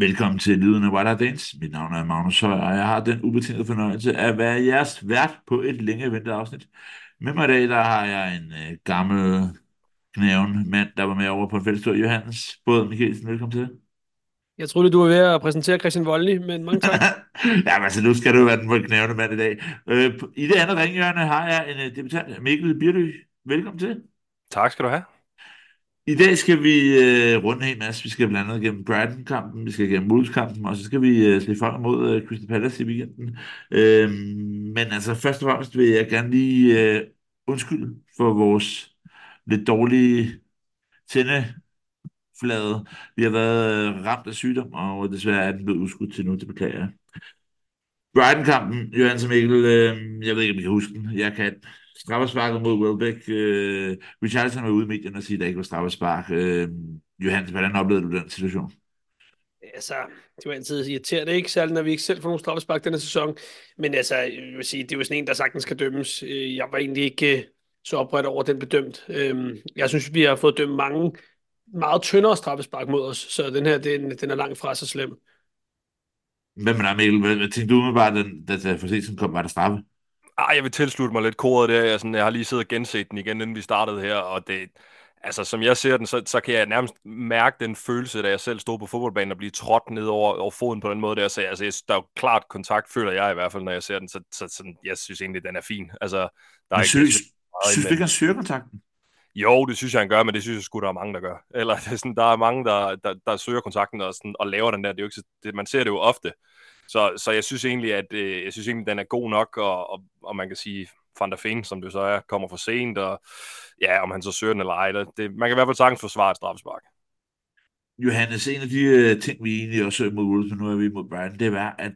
Velkommen til Lyden af What Dance. Mit navn er Magnus Højer, og jeg har den ubetingede fornøjelse at være jeres vært på et længe ventet afsnit. Med mig i dag, der har jeg en øh, gammel knæven mand, der var med over på en fællestur. Johannes Båd Mikkelsen, velkommen til. Jeg troede, du var ved at præsentere Christian Voldny, men mange tak. ja, men altså, nu skal du være den knævende mand i dag. Øh, I det andet ringhjørne har jeg en uh, debutant, Mikkel Birly. Velkommen til. Tak skal du have. I dag skal vi øh, runde en masse. Vi skal blandt andet gennem Brighton-kampen, vi skal gennem Wolves-kampen, og så skal vi øh, se frem mod øh, Crystal Palace i weekenden. Øh, men altså, først og fremmest vil jeg gerne lige øh, undskylde for vores lidt dårlige tændeflade. Vi har været øh, ramt af sygdom, og desværre er den blevet udskudt til nu, det beklager jeg. Brighton-kampen, Johan Mikkel, øh, jeg ved ikke, om I kan huske den. Jeg kan straffesparket mod Welbeck. Øh, Richardson var ude i medierne og sige, at der ikke var straffespark. Øh, Johannes, hvordan oplevede du den situation? Altså, det var altid irriterende, ikke? Særligt, når vi ikke selv får nogle straffespark denne sæson. Men altså, jeg vil sige, det er jo sådan en, der sagtens skal dømmes. Øh, jeg var egentlig ikke øh, så opredt over, den bedømt. Øhm, jeg synes, vi har fået dømt mange meget tyndere straffespark mod os, så den her, den, den er langt fra så slem. Hvad med dig, Mikkel? Hvad, hvad tænkte du med bare, den, da forseelsen kom, var der straffe? Ah, jeg vil tilslutte mig lidt koret der. Jeg, sådan, jeg har lige siddet og genset den igen, inden vi startede her, og det, altså, som jeg ser den, så, så kan jeg nærmest mærke den følelse, da jeg selv stod på fodboldbanen og blive trådt ned over, over foden på den måde der. Så altså, der er jo klart kontakt, føler jeg i hvert fald, når jeg ser den. Så, så sådan, jeg synes egentlig, den er fin. Altså, der er ikke, synes, synes du ikke, han søger kontakten? Jo, det synes jeg, han gør, men det synes jeg sgu, der er mange, der gør. Eller det er sådan, der er mange, der, der, der søger kontakten og, sådan, og laver den der. Det er jo ikke, det, man ser det jo ofte. Så, så jeg synes egentlig, at øh, jeg synes egentlig, den er god nok, og, og, og man kan sige, Van der Feen, som det så er, kommer for sent, og ja, om han så søger den eller ej, det, man kan i hvert fald sagtens forsvare et straffespark. Johannes, en af de uh, ting, vi egentlig også mod Wolves, nu er vi mod Brighton, det er, at,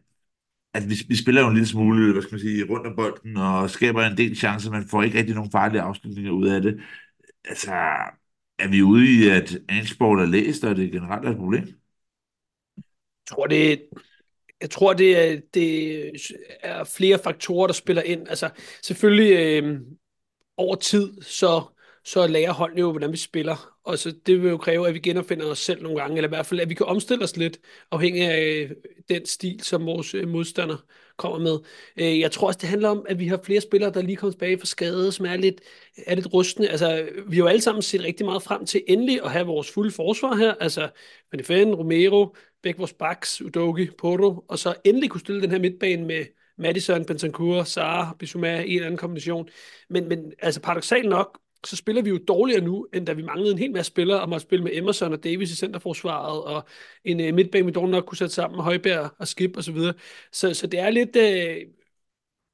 at vi, vi spiller jo en lille smule, hvad skal man sige, rundt om bolden, og skaber en del chancer, men får ikke rigtig nogen farlige afslutninger ud af det. Altså, er vi ude i, at Ansport er læst, og det generelt er et problem? Jeg tror, det, jeg tror, det er, det er flere faktorer, der spiller ind. Altså, selvfølgelig øh, over tid, så, så lærer holdene jo, hvordan vi spiller. Og så det vil jo kræve, at vi genopfinder os selv nogle gange, eller i hvert fald, at vi kan omstille os lidt, afhængig af øh, den stil, som vores øh, modstander kommer med. Øh, jeg tror også, det handler om, at vi har flere spillere, der lige kommer tilbage fra skade, som er lidt, er lidt rustne. Altså, vi har jo alle sammen set rigtig meget frem til endelig at have vores fulde forsvar her. Altså, Van Romero, begge vores backs, Udogi, Porto, og så endelig kunne stille den her midtbane med Madison, Bentancur, Sara, Bissouma i en eller anden kombination. Men, men altså paradoxalt nok, så spiller vi jo dårligere nu, end da vi manglede en hel masse spillere, og måtte spille med Emerson og Davis i centerforsvaret, og en uh, midtbane, vi dog nok kunne sætte sammen med Højbjerg og Skip og så videre. Så, så det er lidt... Uh,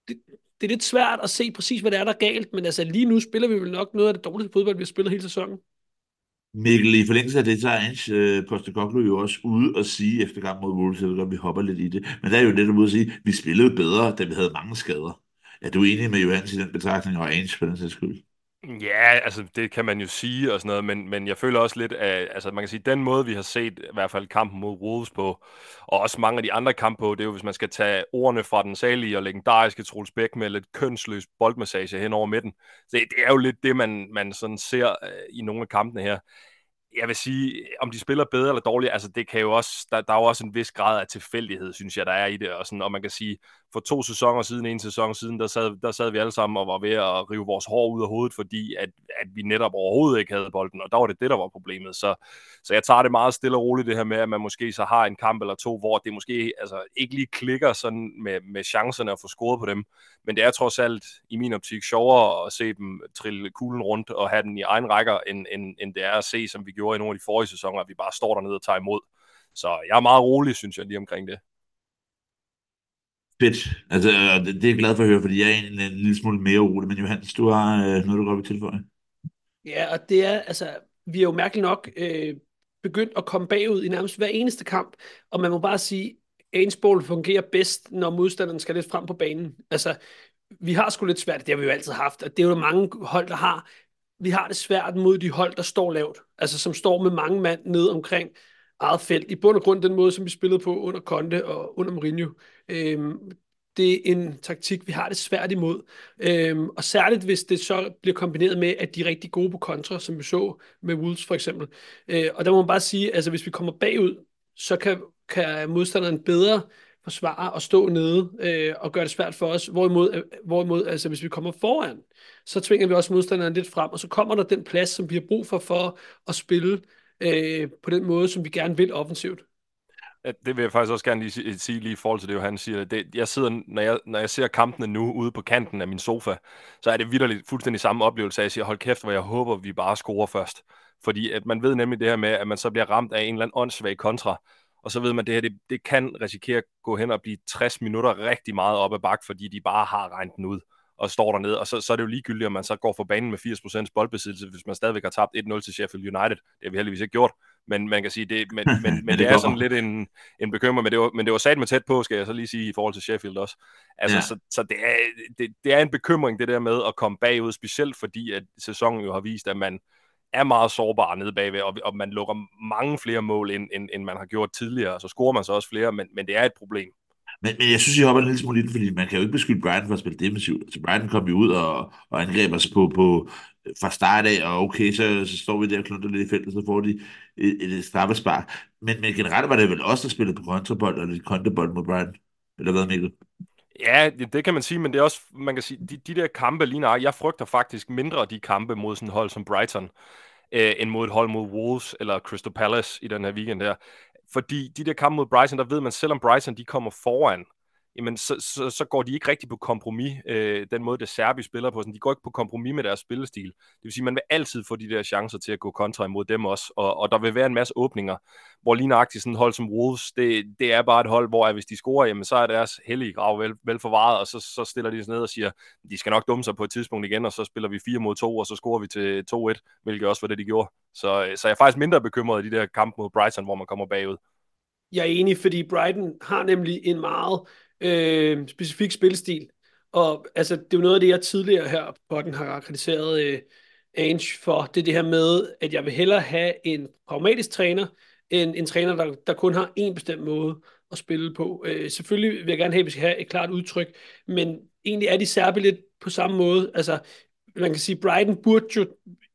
det, det er lidt svært at se præcis, hvad der er, der er galt, men altså lige nu spiller vi vel nok noget af det dårligste fodbold, vi har spillet hele sæsonen. Mikkel, i forlængelse af det, så er Ange øh, Postecoglou jo også ude og sige efter kampen mod Wolves, at vi hopper lidt i det. Men der er jo det, ude at sige, at vi spillede bedre, da vi havde mange skader. Er du enig med Johannes i den betragtning, og Ange på den sags skyld? Ja, altså det kan man jo sige og sådan noget, men, men jeg føler også lidt, at altså, man kan sige, den måde, vi har set i hvert fald kampen mod Wolves på, og også mange af de andre kampe på, det er jo, hvis man skal tage ordene fra den salige og legendariske Troels Bæk med lidt kønsløs boldmassage hen over midten. Det, det er jo lidt det, man, man sådan ser øh, i nogle af kampene her jeg vil sige, om de spiller bedre eller dårligt, altså det kan jo også, der, der er jo også en vis grad af tilfældighed, synes jeg, der er i det, og, sådan, og man kan sige, for to sæsoner siden, en sæson siden, der sad, der sad vi alle sammen og var ved at rive vores hår ud af hovedet, fordi at, at vi netop overhovedet ikke havde bolden, og der var det det, der var problemet. Så, så jeg tager det meget stille og roligt, det her med, at man måske så har en kamp eller to, hvor det måske altså, ikke lige klikker sådan med, med chancerne at få scoret på dem, men det er trods alt i min optik sjovere at se dem trille kuglen rundt og have den i egen rækker, end, end, end det er at se, som vi gjorde i nogle af de forrige sæsoner, at vi bare står dernede og tager imod. Så jeg er meget rolig, synes jeg, lige omkring det. Fedt. Altså, øh, det, det er jeg glad for at høre, fordi jeg er en, en lille smule mere urolig. Men Johannes, du har øh, noget, du godt vil tilføje. Ja, og det er, altså, vi er jo mærkeligt nok øh, begyndt at komme bagud i nærmest hver eneste kamp, og man må bare sige, Ainsball fungerer bedst, når modstanderen skal lidt frem på banen. Altså, vi har sgu lidt svært, det har vi jo altid haft, og det er jo mange hold, der har. Vi har det svært mod de hold, der står lavt, altså som står med mange mand ned omkring eget felt. I bund og grund den måde, som vi spillede på under Conte og under Mourinho. Øhm, det er en taktik, vi har det svært imod. Øhm, og særligt hvis det så bliver kombineret med, at de er rigtig gode på kontra, som vi så med Wolves for eksempel. Øh, og der må man bare sige, altså hvis vi kommer bagud, så kan kan modstanderen bedre forsvare og stå nede øh, og gøre det svært for os. Hvorimod, øh, hvorimod altså, hvis vi kommer foran, så tvinger vi også modstanderen lidt frem, og så kommer der den plads, som vi har brug for for at spille øh, på den måde, som vi gerne vil offensivt. Det vil jeg faktisk også gerne lige sige lige i forhold til det, han siger. Det, jeg sidder, når jeg, når jeg ser kampene nu ude på kanten af min sofa, så er det vidderligt fuldstændig samme oplevelse, at jeg siger, hold kæft, hvor jeg håber, vi bare scorer først. Fordi at man ved nemlig det her med, at man så bliver ramt af en eller anden åndssvag kontra, og så ved man, at det her det, det kan risikere at gå hen og blive 60 minutter rigtig meget op ad bak, fordi de bare har regnet den ud og står dernede, og så, så er det jo ligegyldigt, om man så går for banen med 80% boldbesiddelse, hvis man stadigvæk har tabt 1-0 til Sheffield United. Det har vi heldigvis ikke gjort, men man kan sige, det, men, men, men det, det er sådan lidt en, en bekymring, men det var, men det var sat med tæt på, skal jeg så lige sige, i forhold til Sheffield også. Altså, ja. så, så det, er, det, det er en bekymring, det der med at komme bagud, specielt fordi, at sæsonen jo har vist, at man er meget sårbar nede bagved, og, og man lukker mange flere mål, end, end, end man har gjort tidligere, så scorer man så også flere, men, men det er et problem. Men, men jeg synes, jeg hopper en lille smule ind, fordi man kan jo ikke beskylde Brighton for at spille defensivt. Altså Brighton kom jo ud og, og angreb os på, på, fra start af, og okay, så, så står vi der og klunter lidt i feltet, så får de et, et straffespark. Men, men generelt var det vel også der spillede på kontrabold og lidt kontrabold mod Brighton. Eller hvad, Mikkel? Ja, det kan man sige, men det er også, man kan sige, de, de der kampe lige nej, jeg frygter faktisk mindre de kampe mod sådan et hold som Brighton, øh, end mod et hold mod Wolves eller Crystal Palace i den her weekend der. Fordi de der kampe mod Bryson, der ved man, selvom Bryson de kommer foran, jamen så, så, så går de ikke rigtig på kompromis, øh, den måde, det Serbi spiller på. Sådan, de går ikke på kompromis med deres spillestil. Det vil sige, man vil altid få de der chancer til at gå kontra imod dem også, og, og der vil være en masse åbninger, hvor lige nøjagtigt sådan et hold som Wolves, det, det er bare et hold, hvor at hvis de scorer, jamen så er deres hellige grav vel, vel forvaret, og så, så stiller de sig ned og siger, de skal nok dumme sig på et tidspunkt igen, og så spiller vi 4 mod 2, og så scorer vi til 2-1, hvilket også var det, de gjorde. Så, øh, så jeg er faktisk mindre bekymret i de der kampe mod Brighton, hvor man kommer bagud. Jeg er enig, fordi Brighton har nemlig en meget øh, specifik spilstil. Og altså, det er jo noget af det, jeg tidligere her på den har kritiseret øh, Ange for. Det er det her med, at jeg vil hellere have en pragmatisk træner, end en træner, der, der kun har en bestemt måde at spille på. Øh, selvfølgelig vil jeg gerne have, at vi skal have et klart udtryk, men egentlig er de særbe lidt på samme måde. Altså, man kan sige, Brighton burde jo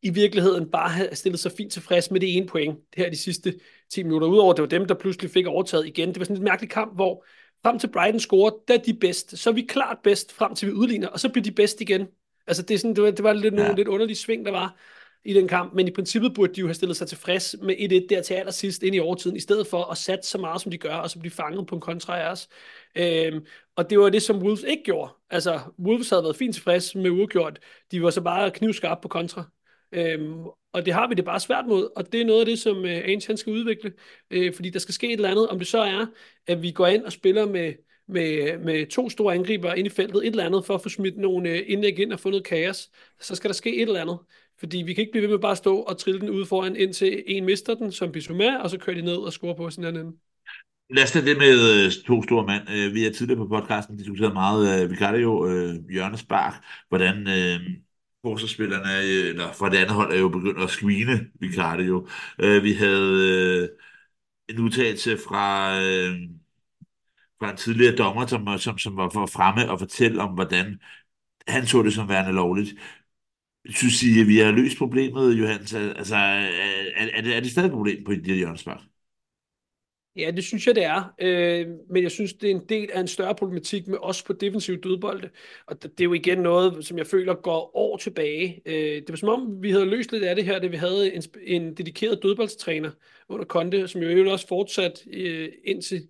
i virkeligheden bare have stillet sig fint tilfreds med det ene point her de sidste 10 minutter. Udover det var dem, der pludselig fik overtaget igen. Det var sådan en mærkelig kamp, hvor frem til Brighton scorer, der er de bedst. Så er vi klart bedst frem til vi udligner, og så bliver de bedst igen. Altså det, er sådan, det, var, det var lidt, nogle ja. lidt underlige sving, der var i den kamp, men i princippet burde de jo have stillet sig tilfreds med 1-1 der til allersidst ind i overtiden, i stedet for at satse så meget, som de gør, og så blive fanget på en kontra af os. Øhm, og det var det, som Wolves ikke gjorde. Altså, Wolves havde været fint tilfreds med uafgjort. De var så bare knivskarpe på kontra. Øhm, og det har vi det bare svært mod, og det er noget af det, som øh, Ainge han skal udvikle, øh, fordi der skal ske et eller andet, om det så er, at vi går ind og spiller med, med, med to store angriber ind i feltet, et eller andet, for at få smidt nogle øh, indlæg ind og få noget kaos, så skal der ske et eller andet. Fordi vi kan ikke blive ved med bare at stå og trille den ud foran, indtil en mister den, som Bissouma, og så kører de ned og scorer på sin anden. Lad os tage det med øh, to store mand. Øh, vi har tidligere på podcasten diskuteret meget øh, Vicario, øh, Jørgens Bark, hvordan forsvarsspillerne, øh, eller fra det andet hold, er jo begyndt at screene jo. Øh, vi havde øh, en udtalelse fra, øh, fra en tidligere dommer, som, som, som var for fremme og fortælle om, hvordan han så det som værende lovligt. Synes I, at vi har løst problemet, Johannes? Altså, er, er, det, er det stadig et problem på det hjørnespark? Ja, det synes jeg, det er. Øh, men jeg synes, det er en del af en større problematik med os på defensiv dødbolde. Og det er jo igen noget, som jeg føler går år tilbage. Øh, det var som om, vi havde løst lidt af det her, da vi havde en, en dedikeret dødboldstræner under Konte, som jo også fortsat øh, indtil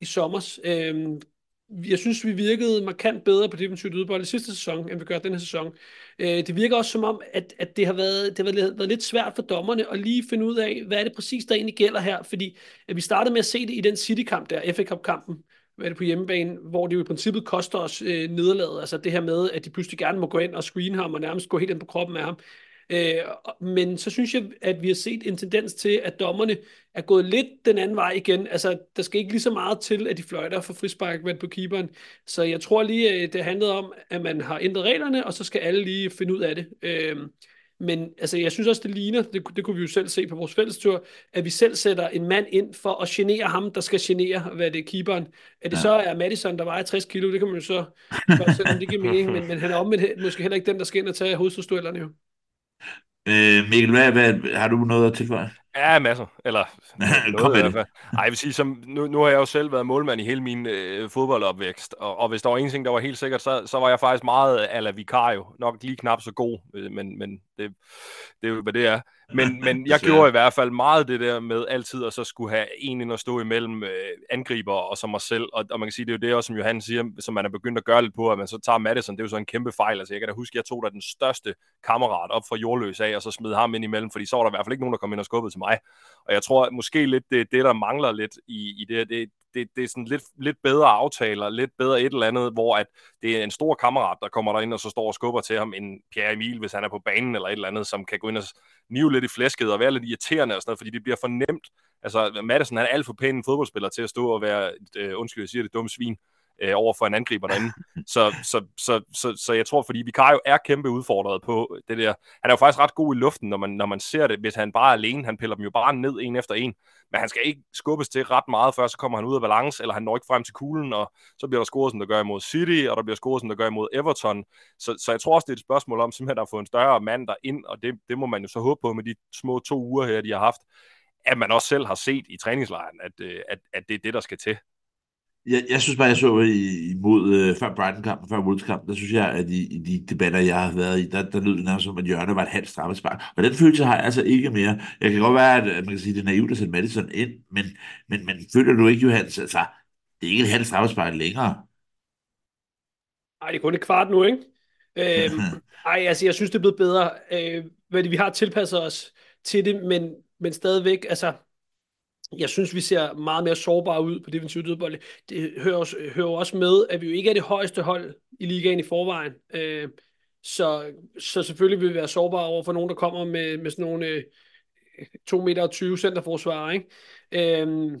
i sommers. Øh, jeg synes, vi virkede markant bedre på defensivt udbold i sidste sæson, end vi gør den her sæson. Øh, det virker også som om, at, at det, har været, det har været, været lidt svært for dommerne at lige finde ud af, hvad er det præcis, der egentlig gælder her. Fordi at vi startede med at se det i den City-kamp der, FA Cup-kampen, hvad er det på hjemmebane, hvor det jo i princippet koster os øh, nederlaget. Altså det her med, at de pludselig gerne må gå ind og screene ham og nærmest gå helt ind på kroppen af ham. Øh, men så synes jeg, at vi har set en tendens til, at dommerne er gået lidt den anden vej igen. Altså, der skal ikke lige så meget til, at de fløjter for frispark på keeperen. Så jeg tror lige, øh, det handlede om, at man har ændret reglerne, og så skal alle lige finde ud af det. Øh, men altså, jeg synes også, det ligner, det, det kunne vi jo selv se på vores fællestur, at vi selv sætter en mand ind for at genere ham, der skal genere, hvad det er, keeperen. At det ja. så er Madison, der vejer 60 kilo, det kan man jo så godt selv, om det giver mening, men, men han er omvendt måske heller ikke den, der skal ind og tage hovedstødstuellerne jo. Øh, Mikkel, hvad, hvad, har du noget at tilføje? Ja, masser. Eller Kom noget med i det. hvert fald. Ej, jeg vil sige, som, nu, nu har jeg jo selv været målmand i hele min øh, fodboldopvækst, og, og hvis der var en ting, der var helt sikkert, så, så var jeg faktisk meget ala Vicario. Nok lige knap så god, øh, men, men det, det er jo, hvad det er. Men, men jeg gjorde i hvert fald meget det der med altid at så skulle have en ind og stå imellem øh, angriber og så mig selv. Og, og man kan sige, det er jo det også, som Johan siger, som man er begyndt at gøre lidt på, at man så tager Madison. Det er jo så en kæmpe fejl. Altså, jeg kan da huske, jeg tog da den største kammerat op fra jordløs af, og så smed ham ind imellem, fordi så var der i hvert fald ikke nogen, der kom ind og skubbede til mig. Og jeg tror at måske lidt, det er det, der mangler lidt i, i det, det, det, det er sådan lidt, lidt bedre aftaler, lidt bedre et eller andet, hvor at det er en stor kammerat, der kommer derind og så står og skubber til ham, en Pierre Emil, hvis han er på banen eller et eller andet, som kan gå ind og nive lidt i flæsket og være lidt irriterende og sådan noget, fordi det bliver for nemt. Altså, Madison han er alt for pæn en fodboldspiller til at stå og være, øh, undskyld, jeg siger det, dumme svin øh, over for en angriber derinde. så, så, så, så, så jeg tror, fordi Vicario er kæmpe udfordret på det der. Han er jo faktisk ret god i luften, når man, når man ser det, hvis han bare er alene. Han piller dem jo bare ned en efter en. Men han skal ikke skubbes til ret meget, før så kommer han ud af balance, eller han når ikke frem til kuglen, og så bliver der scoret, som der gør imod City, og der bliver scoret, som der gør imod Everton. Så, så jeg tror også, det er et spørgsmål om simpelthen at få en større mand der ind, og det, det må man jo så håbe på med de små to uger her, de har haft, at man også selv har set i træningslejren, at, øh, at, at det er det, der skal til. Jeg, jeg synes bare, jeg så i- imod øh, før Brighton-kampen, før Wolves-kampen, der synes jeg, at i, i de debatter, jeg har været i, der, der lød det nærmest som, at Jørgen var et halvt straffespark. Og den følelse har jeg altså ikke mere. Jeg kan godt være, at man kan sige, at det er naivt at sætte Madison ind, men, men, men føler du ikke, Johans, altså, det er ikke et halvt straffespark længere. Ej, det er kun et kvart nu, ikke? Øhm, ej, altså, jeg synes, det er blevet bedre. Øh, vi har tilpasset os til det, men, men stadigvæk, altså, jeg synes, vi ser meget mere sårbare ud på defensiv dødbold. Det hører, også, hører også med, at vi jo ikke er det højeste hold i ligaen i forvejen. Øh, så, så selvfølgelig vil vi være sårbare over for nogen, der kommer med, med sådan nogle øh, 2 meter centerforsvarer, ikke? Øhm,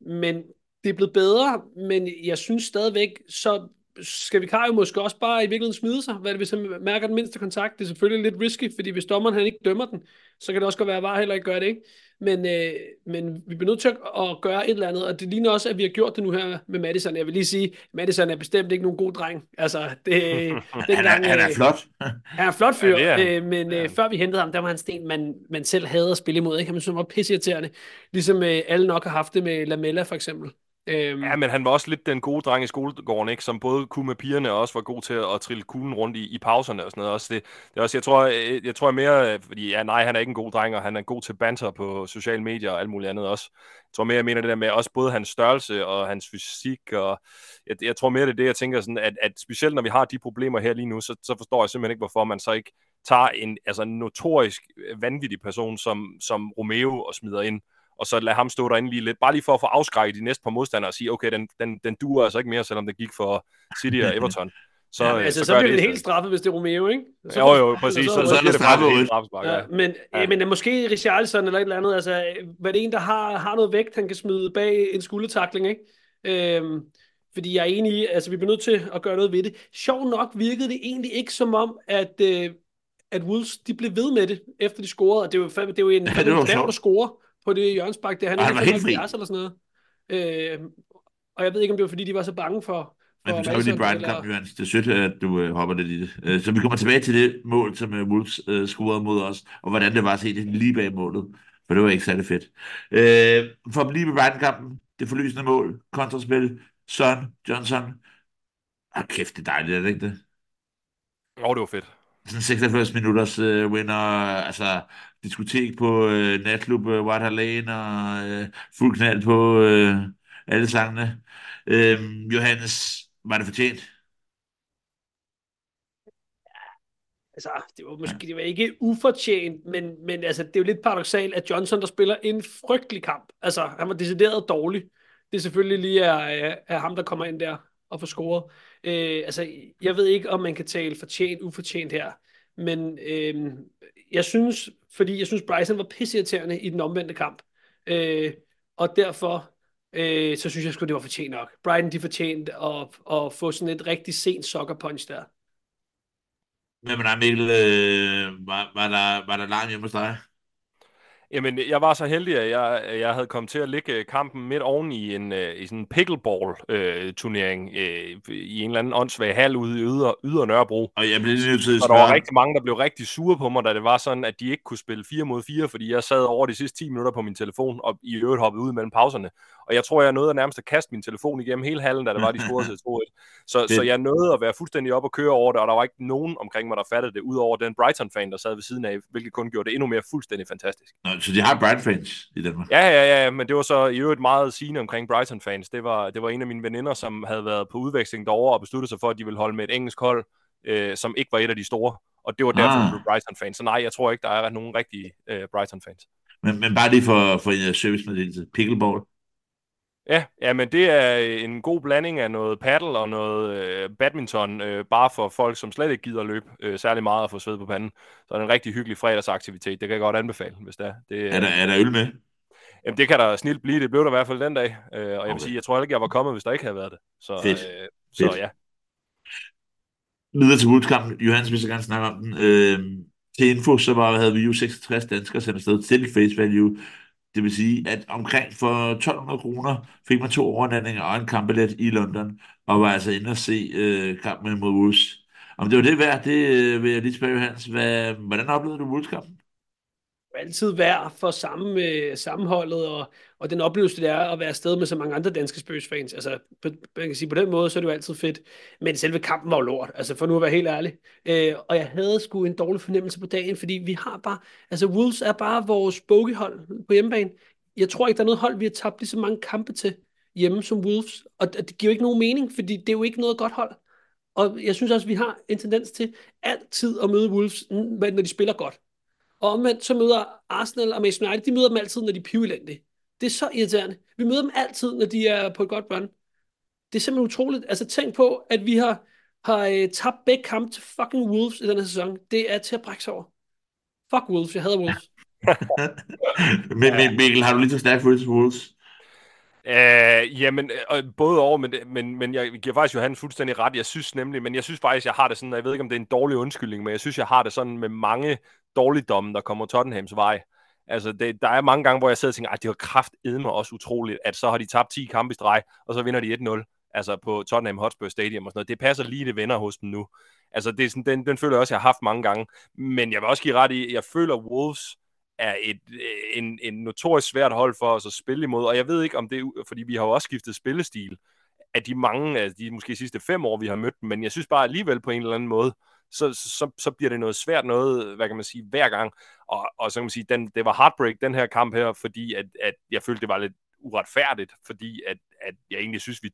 men det er blevet bedre, men jeg synes stadigvæk, så skal Vikario måske også bare i virkeligheden smide sig, hvad det, hvis han mærker den mindste kontakt. Det er selvfølgelig lidt risky, fordi hvis dommeren han ikke dømmer den, så kan det også godt være, at VAR heller ikke gør det, ikke? Men, øh, men vi bliver nødt til at gøre et eller andet, og det ligner også, at vi har gjort det nu her med Madison. Jeg vil lige sige, Madison er bestemt ikke nogen god dreng. Altså, det, Han er, han er øh, flot. han er flot fyr, Ja, er øh, men øh, før vi hentede ham, der var han sten, man, man selv havde at spille imod. Ikke? Han synes, var pisseirriterende. Ligesom øh, alle nok har haft det med Lamella, for eksempel. Øhm, Ja, men han var også lidt den gode dreng i skolegården, ikke? som både kunne med pigerne og også var god til at, at trille kuglen rundt i, i pauserne og sådan noget. Også det, det er også, jeg tror, jeg, jeg tror mere, øh, fordi ja, nej, han er ikke en god dreng, og han er god til banter på sociale medier og alt muligt andet også. Jeg tror mere, jeg mener det der med også både hans størrelse og hans fysik, og jeg, jeg tror mere, det er det, jeg tænker sådan, at, at specielt når vi har de problemer her lige nu, så, så forstår jeg simpelthen ikke, hvorfor man så ikke tager en altså en notorisk øh, vanvittig person som, som Romeo og smider ind, og så lade ham stå derinde lige lidt, bare lige for at få afskrækket de næste par modstandere og sige, okay, den, den, den duer altså ikke mere, selvom det gik for City og Everton. Så, Ja, øh, altså, så, så, bliver det i helt straffet, hvis det er Romeo, ikke? Så, Jo, jo, præcis. Så, så- så, så er det bare straffet. et straffespark, ja. Ja, men, Ja. ja. men er måske Richarlison eller et eller andet, altså, hvad det er en, der har, har noget vægt, han kan smide bag en skuldertakling, ikke? Øhm, fordi jeg er enig i, altså vi bliver nødt til at gøre noget ved det. Sjov nok virkede det egentlig ikke som om, at, øh, at Wolves, de blev ved med det, efter de scorede, og det er jo, fandme- det er jo en, Ja, det var en der scorer på det hjørnsbak, der han er han var helt fri. 75 eller sådan noget. Øh, og jeg ved ikke, om det var, fordi de var så bange for, Men for du tager jo lige Brighton kamp, Jørgens. Det er sødt, at du øh, hopper lidt i det. Øh, så vi kommer tilbage til det mål, som øh, Wolves øh, scorede mod os, og hvordan det var at se det lige bag målet. For det var ikke særlig fedt. Øh, for at blive ved Brighton-kampen, det forlysende mål, kontraspil, Son, Johnson. Ah, kæft, det er dejligt, er det ikke det? Åh, det var fedt. Sådan 46 minutters øh, winner, altså diskotek på øh, natklub øh, Water Lane, og øh, fuld knald på øh, alle sangene. Øh, Johannes, var det fortjent? Altså, det var måske det var ikke ufortjent, men, men altså, det er jo lidt paradoxalt, at Johnson, der spiller en frygtelig kamp, altså, han var decideret dårlig. Det er selvfølgelig lige er, er ham, der kommer ind der og får scoret. Øh, altså, jeg ved ikke, om man kan tale fortjent, ufortjent her, men øh, jeg synes, fordi jeg synes, Bryson var pissirriterende i den omvendte kamp, øh, og derfor øh, så synes jeg sgu, det var fortjent nok. Brighton, de fortjente at, at få sådan et rigtig sent soccer punch der. Men med dig, Mikkel, øh, var, var, der, var der larm hjemme hos dig? Jamen, jeg var så heldig, at jeg, jeg havde kommet til at ligge kampen midt oven i en, øh, i sådan en pickleball-turnering øh, øh, i en eller anden åndssvag hal ude i yder, yder Nørrebro. Og jeg blev nødt til at Og der var rigtig mange, der blev rigtig sure på mig, da det var sådan, at de ikke kunne spille 4 mod 4, fordi jeg sad over de sidste 10 minutter på min telefon, og i øvrigt hoppede ud mellem pauserne. Og jeg tror, jeg nåede at nærmest at kaste min telefon igennem hele hallen, da det var de scorede til 2-1. Så, Det- så jeg nåede at være fuldstændig op og køre over det, og der var ikke nogen omkring mig, der fattede det, udover den Brighton-fan, der sad ved siden af, hvilket kun gjorde det endnu mere fuldstændig fantastisk. Nå, så de har Brighton-fans i Danmark. Ja, ja, ja, men det var så i øvrigt meget sigende omkring Brighton-fans. Det var, det var en af mine veninder, som havde været på udveksling derovre og besluttet sig for, at de ville holde med et engelsk hold, øh, som ikke var et af de store. Og det var derfor, Ah. ah. blev Brighton-fans. Så nej, jeg tror ikke, der er nogen rigtige øh, Brighton-fans. Men, men bare lige for, for en servicemeddelelse. Pickleball. Ja, ja, men det er en god blanding af noget paddle og noget øh, badminton, øh, bare for folk, som slet ikke gider løbe øh, særlig meget og få sved på panden. Så er det en rigtig hyggelig fredagsaktivitet. Det kan jeg godt anbefale, hvis det er. Det, Er der, er der øl med? Jamen, det kan der snilt blive. Det blev der i hvert fald den dag. Øh, og jeg vil Okay. sige, jeg tror ikke, jeg var kommet, hvis der ikke havde været det. Så, Fedt. Øh, så Fedt. ja. Videre til Wolves-kampen. Johannes vil så gerne snakke om den. Øh, til info, så var, havde vi jo 66 danskere sendt afsted til face value. Det vil sige, at omkring for 1200 kroner fik man to overnatninger og en kampbillet i London, og var altså inde og se øh, kampen mod Wolves. Om det var det værd, det øh, vil jeg lige spørge Hans. Hvad, hvordan oplevede du Wolves-kampen? Altid værd for samme, øh, sammenholdet og, og den oplevelse, det er at være afsted med så mange andre danske Spurs-fans. Altså, på, man kan sige, på den måde, så er det jo altid fedt. Men selve kampen var jo lort, altså for nu at være helt ærlig. Øh, og jeg havde sgu en dårlig fornemmelse på dagen, fordi vi har bare, altså Wolves er bare vores bogeyhold på hjemmebane. Jeg tror ikke, der er noget hold, vi har tabt lige så mange kampe til hjemme som Wolves. Og det giver jo ikke nogen mening, fordi det er jo ikke noget godt hold. Og jeg synes også, vi har en tendens til altid at møde Wolves, når de spiller godt. Og omvendt så møder Arsenal og Manchester United, de møder dem altid, når de er pivelendige. Det er så irriterende. Vi møder dem altid, når de er på et godt run. Det er simpelthen utroligt. Altså tænk på, at vi har, har øh, tabt begge kampe til fucking Wolves i denne sæson. Det er til at brække sig over. Fuck Wolves, jeg hader Wolves. Men, men Mikkel, har du lige så stærk følelse for Wolves? Øh, jamen, øh, både over, men, men, men jeg giver faktisk Johan fuldstændig ret. Jeg synes nemlig, men jeg synes faktisk, jeg har det sådan, jeg ved ikke, om det er en dårlig undskyldning, men jeg synes, jeg har det sådan med mange dårligdomme, der kommer Tottenhams vej. Altså, det, der er mange gange, hvor jeg sidder og tænker, at det var kraft mig også utroligt, at så har de tabt 10 kampe i streg, og så vinder de 1-0, altså på Tottenham Hotspur Stadium og sådan noget. Det passer lige, det vender hos dem nu. Altså, det er sådan, den, den føler jeg også, jeg har haft mange gange. Men jeg vil også give ret i, jeg føler, Wolves er et, øh, en, en notorisk svært hold for os at spille imod, og jeg ved ikke om det fordi vi har jo også skiftet spillestil, af de mange, af de måske sidste fem år, vi har mødt dem, men jeg synes bare alligevel på en eller anden måde, så, så, så bliver det noget svært noget, hvad kan man sige, hver gang, og, og så kan man sige, den, det var heartbreak, den her kamp her, fordi at, at jeg følte, det var lidt uretfærdigt, fordi at, at jeg egentlig synes, vi,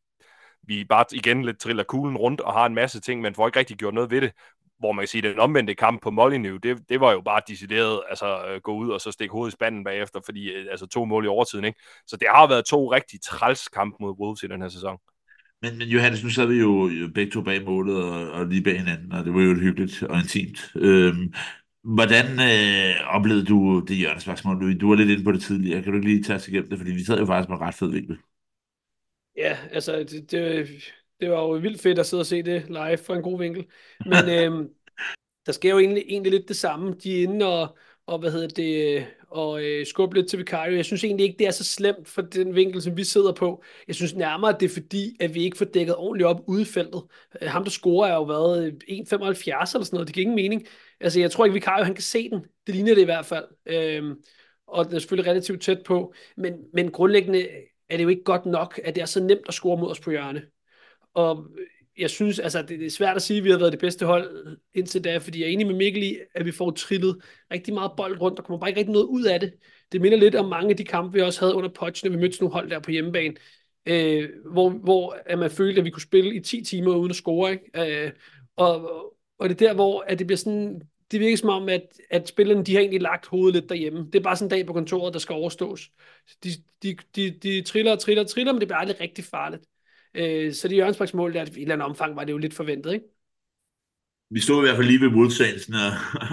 vi bare igen lidt triller kuglen rundt og har en masse ting, men får ikke rigtig gjort noget ved det, hvor man kan sige, at den omvendte kamp på Molyneux, det, det var jo bare decideret, altså øh, gå ud og så stikke hovedet i spanden bagefter, fordi øh, altså to mål i overtiden, ikke? Så det har været to rigtig træls kamp mod Wolves i den her sæson. Men, men Johannes, nu sad vi jo øh, begge to bag målet og, og lige bag hinanden, og det var jo et hyggeligt og intimt. Øhm, hvordan øh, oplevede du det Jørgens Du, du var lidt inde på det tidligere. Kan du ikke lige tage os igennem det? Fordi vi sad jo faktisk med ret fed vinkel. Ja, altså, det, det, det var jo vildt fedt at sidde og se det live fra en god vinkel. Men øhm, der sker jo egentlig, egentlig lidt det samme. De er inde og, og hvad hedder det, og øh, skubbe lidt til Vicario. Jeg synes egentlig ikke, det er så slemt for den vinkel, som vi sidder på. Jeg synes nærmere, at det er fordi, at vi ikke får dækket ordentligt op ude i feltet. Øh, ham, der scorer, er jo været 1,75 eller sådan noget. Det giver ingen mening. Altså, jeg tror ikke, Vicario, han kan se den. Det ligner det i hvert fald. Øhm, og den er selvfølgelig relativt tæt på. Men, men grundlæggende er det jo ikke godt nok, at det er så nemt at score mod os på hjørne. Og jeg synes, altså det, det er svært at sige, at vi har været det bedste hold indtil da, fordi jeg er enig med Mikkel i, at vi får trillet rigtig meget bold rundt, og kommer bare ikke rigtig noget ud af det. Det minder lidt om mange af de kampe, vi også havde under Poch, når vi mødte nogle hold der på hjemmebane, øh, hvor, hvor at man følte, at vi kunne spille i 10 timer uden at score. Ikke? Øh, og, og det er der, hvor at det bliver sådan, det virker som om, at, at spillerne, de har egentlig lagt hovedet lidt derhjemme. Det er bare sådan en dag på kontoret, der skal overstås. De, de, de, de triller og triller og triller, men det bliver aldrig rigtig farligt. Øh, så det Jørgens mål, der i et eller andet omfang var det jo lidt forventet, ikke? Vi stod i hvert fald lige ved modtagelsen,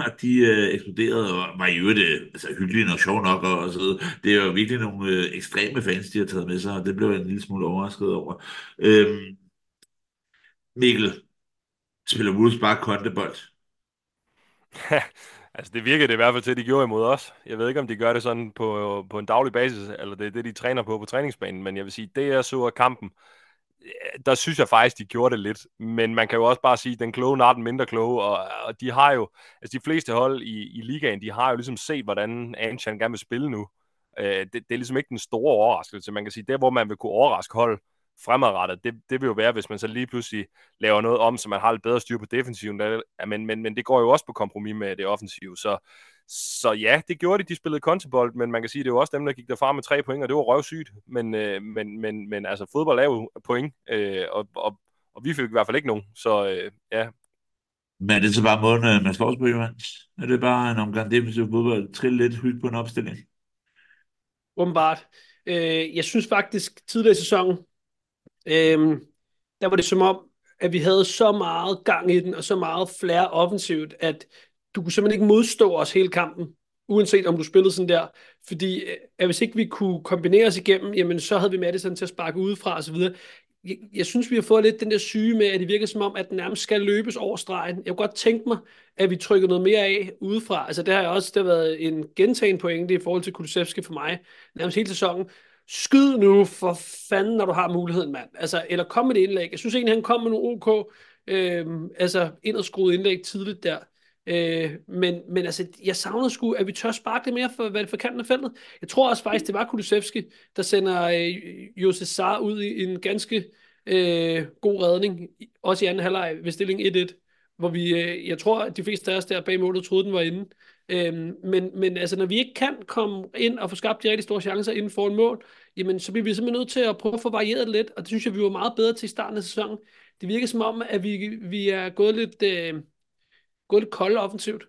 og de øh, eksploderede og var i øvrigt øh, altså, hyggelige og sjov nok. Og, og så, videre. det er jo virkelig nogle øh, ekstreme fans, de har taget med sig, og det blev jeg en lille smule overrasket over. Øhm, Mikkel, spiller Wolves bare kontebold? Altså, det virkede det i hvert fald til, at de gjorde imod os. Jeg ved ikke, om de gør det sådan på, på en daglig basis, eller det er det, de træner på på træningsbanen, men jeg vil sige, det jeg så af kampen, der synes jeg faktisk, de gjorde det lidt. Men man kan jo også bare sige, at den kloge nar den mindre kloge, og, og de har jo, altså de fleste hold i, i ligaen, de har jo ligesom set, hvordan Anchan gerne vil spille nu. Øh, det, det er ligesom ikke den store overraskelse. Man kan sige, der hvor man vil kunne overraske hold fremadrettet, det, det vil jo være, hvis man så lige pludselig laver noget om, så man har lidt bedre styr på defensiven. Ja, men, men, men det går jo også på kompromis med det offensive. Så, så ja, det gjorde de. De spillede kontibold, men man kan sige, det var også dem, der gik derfra med tre point, og det var røvsygt. Men, øh, men, men, men altså, fodbold er jo point, øh, og, og, og vi fik i hvert fald ikke nogen. Så øh, ja. Men er det så bare måden, øh, man slås på, Johans? Er det bare en omgang defensiv fodbold, trille lidt hyt på en opstilling? Åbenbart. Øh, jeg synes faktisk, tidligere i sæsonen, øh, der var det som om, at vi havde så meget gang i den, og så meget flere offensivt, at du kunne simpelthen ikke modstå os hele kampen, uanset om du spillede sådan der. Fordi øh, at hvis ikke vi kunne kombinere os igennem, jamen så havde vi Madison til at sparke udefra osv. Jeg, jeg synes, vi har fået lidt den der syge med, at det virker som om, at den nærmest skal løbes over stregen. Jeg kunne godt tænke mig, at vi trykker noget mere af udefra. Altså det har jeg også det har været en gentagen pointe i forhold til Kulusevski for mig, nærmest hele sæsonen. Skyd nu for fanden, når du har muligheden, mand. Altså, eller kom med et indlæg. Jeg synes egentlig, han kom med nogle OK, øh, altså indadskruet indlæg tidligt der. Øh, men, men altså, jeg savner sgu, at vi tør sparke det mere for, hvad det for kanten af feltet. Jeg tror også faktisk, det var Kulusevski, der sender øh, Jose Sar ud i en ganske øh, god redning, også i anden halvleg ved stilling 1-1, hvor vi, øh, jeg tror, at de fleste af os der bag målet troede, den var inde. Øh, men, men altså, når vi ikke kan komme ind og få skabt de rigtig store chancer inden for en mål, jamen, så bliver vi simpelthen nødt til at prøve at få varieret lidt, og det synes jeg, vi var meget bedre til i starten af sæsonen. Det virker som om, at vi, vi er gået lidt... Øh, gå lidt koldt offensivt.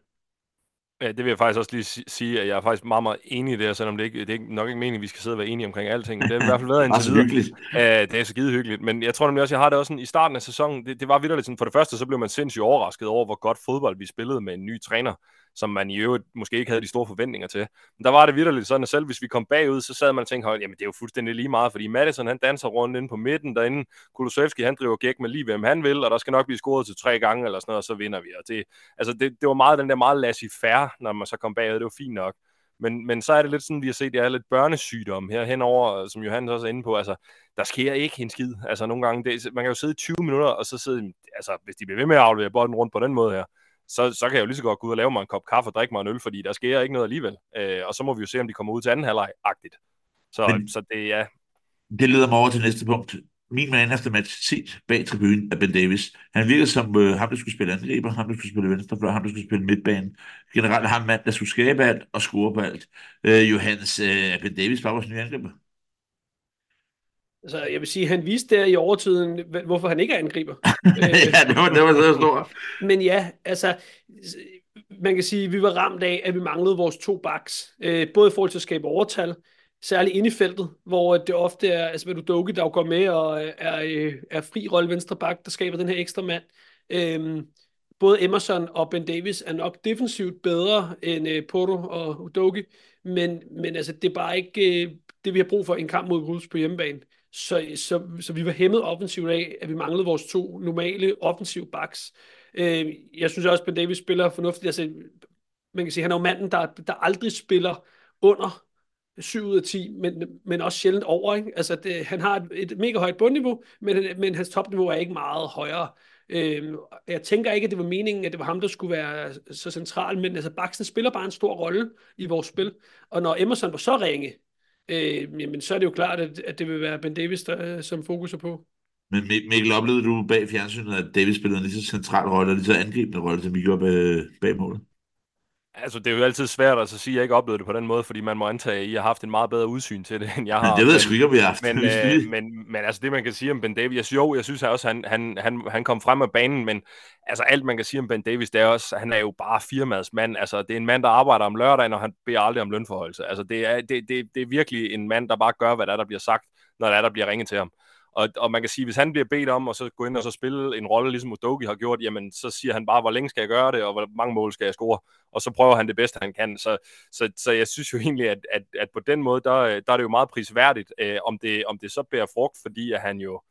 Ja, det vil jeg faktisk også lige sige, at jeg er faktisk meget, meget enig i det her, selvom det, ikke, det er nok ikke meningen, at vi skal sidde og være enige omkring alting. Det har i hvert fald været indtil videre. Ja, det er så skide hyggeligt. Men jeg tror nemlig også, jeg har det også sådan, i starten af sæsonen, det, det var vidderligt sådan, for det første, så blev man sindssygt overrasket over, hvor godt fodbold vi spillede med en ny træner som man i øvrigt måske ikke havde de store forventninger til. Men der var det vidderligt sådan, at selv hvis vi kom bagud, så sad man og tænkte, jamen det er jo fuldstændig lige meget, fordi Madison han danser rundt inde på midten derinde, Kulusevski han driver gæk med lige hvem han vil, og der skal nok blive scoret til tre gange eller sådan noget, og så vinder vi. Og det, altså det, det var meget den der meget laissez-faire, når man så kom bagud, det var fint nok. Men, men så er det lidt sådan, vi har set, det er lidt børnesygdom her henover, som Johannes også er inde på. Altså, der sker ikke en skid. Altså nogle gange, det, man kan jo sidde i 20 minutter, og så sidde, altså hvis de bliver ved med at aflevere bolden rundt på den måde her, så, så kan jeg jo lige så godt gå ud og lave mig en kop kaffe og drikke mig en øl, fordi der sker ikke noget alligevel. Øh, og så må vi jo se, om de kommer ud til anden halvleg-agtigt. Så, Men, så det er... Ja. Det leder mig over til næste punkt. Min man efter match set bag tribunen af Ben Davis. Han virker som øh, ham, der skulle spille angriber, ham, der skulle spille venstrefløj, ham, der skulle spille midtbane. Generelt ham mand, der skulle skabe alt og score på alt. Øh, Johannes, øh, Ben Davis bare vores nye angriber. Altså, jeg vil sige, han viste der i overtiden, hvorfor han ikke er angriber. ja, det var, det var så stort. Men ja, altså, man kan sige, at vi var ramt af, at vi manglede vores to backs. Øh, både i forhold til at skabe overtal, særligt ind i feltet, hvor det ofte er, altså hvad du Dogi, der går med og er, er fri rolle venstre bak, der skaber den her ekstra mand. Øhm, både Emerson og Ben Davis er nok defensivt bedre end uh, Porto og Dogi, men, men altså, det er bare ikke uh, det, vi har brug for i en kamp mod Wolves på hjemmebane. Så, så, så vi var hæmmet offensivt af, at vi manglede vores to normale offensive backs. Øh, jeg synes også, at Ben Davis spiller fornuftigt. Altså, man kan sige, han er jo manden, der, der aldrig spiller under 7 ud af 10, men, men også sjældent over. Ikke? Altså, det, han har et, et mega højt bundniveau, men, men hans topniveau er ikke meget højere. Øh, jeg tænker ikke, at det var meningen, at det var ham, der skulle være så central, men altså, Baxen spiller bare en stor rolle i vores spil. Og når Emerson var så ringe, øh, jamen, så er det jo klart, at, at det vil være Ben Davis, der, øh, som fokuser på. Men Mikkel, oplevede du bag fjernsynet, at Davis spillede en lige så central rolle, og lige så angribende rolle, som vi gjorde bag, bag målet? Altså, det er jo altid svært at sige, at jeg ikke oplevede det på den måde, fordi man må antage, at I har haft en meget bedre udsyn til det, end jeg har. Det ved jeg sgu ikke, om vi har haft. Men, øh, men, men altså, det man kan sige om Ben Davis, jeg, jo, jeg synes også, han, han, han, han kom frem af banen, men altså, alt man kan sige om Ben Davis, det er også, han er jo bare firmads mand. Altså, det er en mand, der arbejder om lørdagen, og han beder aldrig om lønforholdelse. Altså, det er, det, det, det er virkelig en mand, der bare gør, hvad der, er, der bliver sagt, når der er, der bliver ringet til ham. Og, og man kan sige, hvis han bliver bedt om at så gå ind og så spille en rolle, ligesom Udogi har gjort, jamen så siger han bare, hvor længe skal jeg gøre det, og hvor mange mål skal jeg score, og så prøver han det bedste, han kan. Så, så, så jeg synes jo egentlig, at, at, at på den måde, der, der er det jo meget prisværdigt, øh, om, det, om det så bærer frugt, fordi at han jo,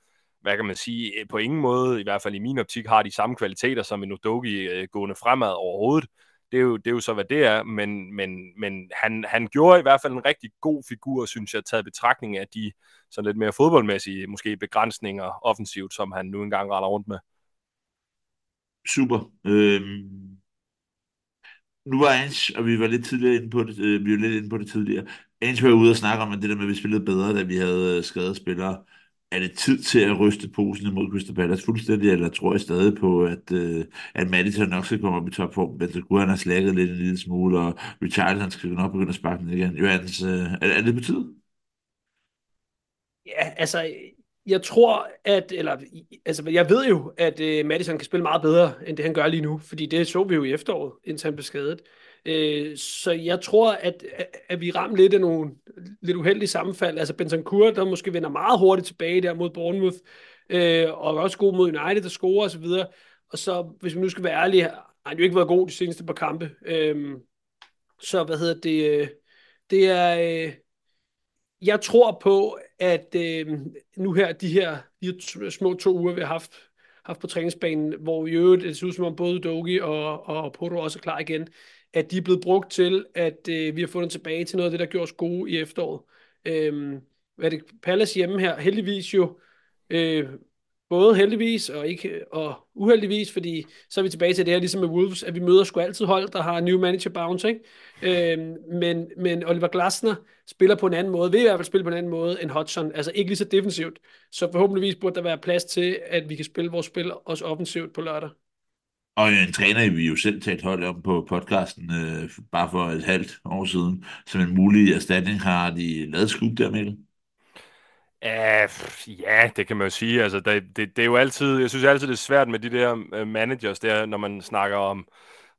hvad kan man sige, på ingen måde, i hvert fald i min optik, har de samme kvaliteter som en Udogi øh, gående fremad overhovedet det er jo, det er jo så, hvad det er, men, men, men han, han gjorde i hvert fald en rigtig god figur, synes jeg, taget betragtning af de sådan lidt mere fodboldmæssige, måske begrænsninger offensivt, som han nu engang retter rundt med. Super. Øhm, nu var Ange, og vi var lidt tidligere inde på det, øh, vi var lidt inde på det tidligere. Ange var ude og snakke om, at det der med, at vi spillede bedre, da vi havde øh, skadet spillere. Er det tid til at ryste posen imod Crystal Palace fuldstændig, eller tror jeg stadig på, at, øh, at Madison nok skal komme op i topform? Bentancur han have slækket lidt en lille smule, og Richard han skal nok begynde at sparke den igen. Johannes, øh, er, er det på tid? Ja, altså, jeg tror, at, eller, altså, jeg ved jo, at øh, Madison kan spille meget bedre, end det han gør lige nu, fordi det så vi jo i efteråret, indtil han blev skadet. Øh, så jeg tror, at, at, vi rammer lidt af nogle lidt uheldige sammenfald. Altså Bentancur, der måske vender meget hurtigt tilbage der mod Bournemouth, øh, og også god mod United, der scorer osv. Og, og så, hvis vi nu skal være ærlige, har han jo ikke været god de seneste par kampe. Øh, så hvad hedder det? Øh, det er... Øh, jeg tror på, at øh, nu her, de her, de her små to uger, vi har haft, haft på træningsbanen, hvor i øvrigt det ser ud som om både Dogi og, og Porto også er klar igen, at de er blevet brugt til, at øh, vi har fundet tilbage til noget af det, der gjorde os gode i efteråret. Øh, hvad er det? Palace hjemme her, heldigvis jo, øh, både heldigvis og ikke og uheldigvis, fordi så er vi tilbage til det her, ligesom med Wolves, at vi møder sgu altid hold, der har new manager bounce, ikke? Øhm, men, men Oliver Glasner spiller på en anden måde, vil i hvert fald spille på en anden måde end Hodgson, altså ikke lige så defensivt, så forhåbentligvis burde der være plads til, at vi kan spille vores spil også offensivt på lørdag. Og en træner, vi jo selv talt hold om på podcasten, øh, bare for et halvt år siden, som en mulig erstatning har de lavet skub der, Mikkel? Ja, det kan man jo sige. Altså, det, det, det er jo altid, jeg synes altid, det er svært med de der øh, managers der, når man snakker om,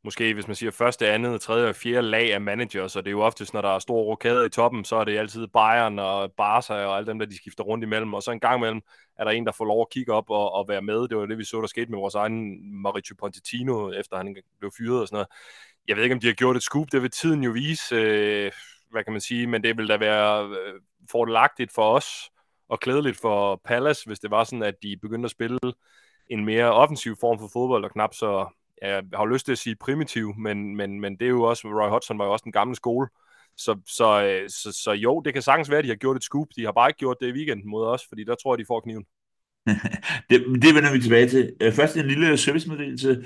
måske hvis man siger første, andet, tredje og fjerde lag af managers, og det er jo oftest, når der er store rokader i toppen, så er det altid Bayern og Barca og alle dem, der de skifter rundt imellem, og så en gang imellem er der en, der får lov at kigge op og, og være med. Det var det, vi så, der skete med vores egen Mauricio Pochettino, efter han blev fyret og sådan noget. Jeg ved ikke, om de har gjort et scoop, det vil tiden jo vise, øh, hvad kan man sige, men det vil da være øh, fordelagtigt for os, og klædeligt for Palace, hvis det var sådan, at de begyndte at spille en mere offensiv form for fodbold, og knap så, jeg har lyst til at sige primitiv, men, men, men det er jo også, Roy Hodgson var jo også en gammel skole, så, så, øh, så, så jo, det kan sagtens være, at de har gjort et scoop. De har bare ikke gjort det i weekenden mod os, fordi der tror jeg, de får kniven. det, det vender vi tilbage til. Øh, først en lille servicemeddelelse.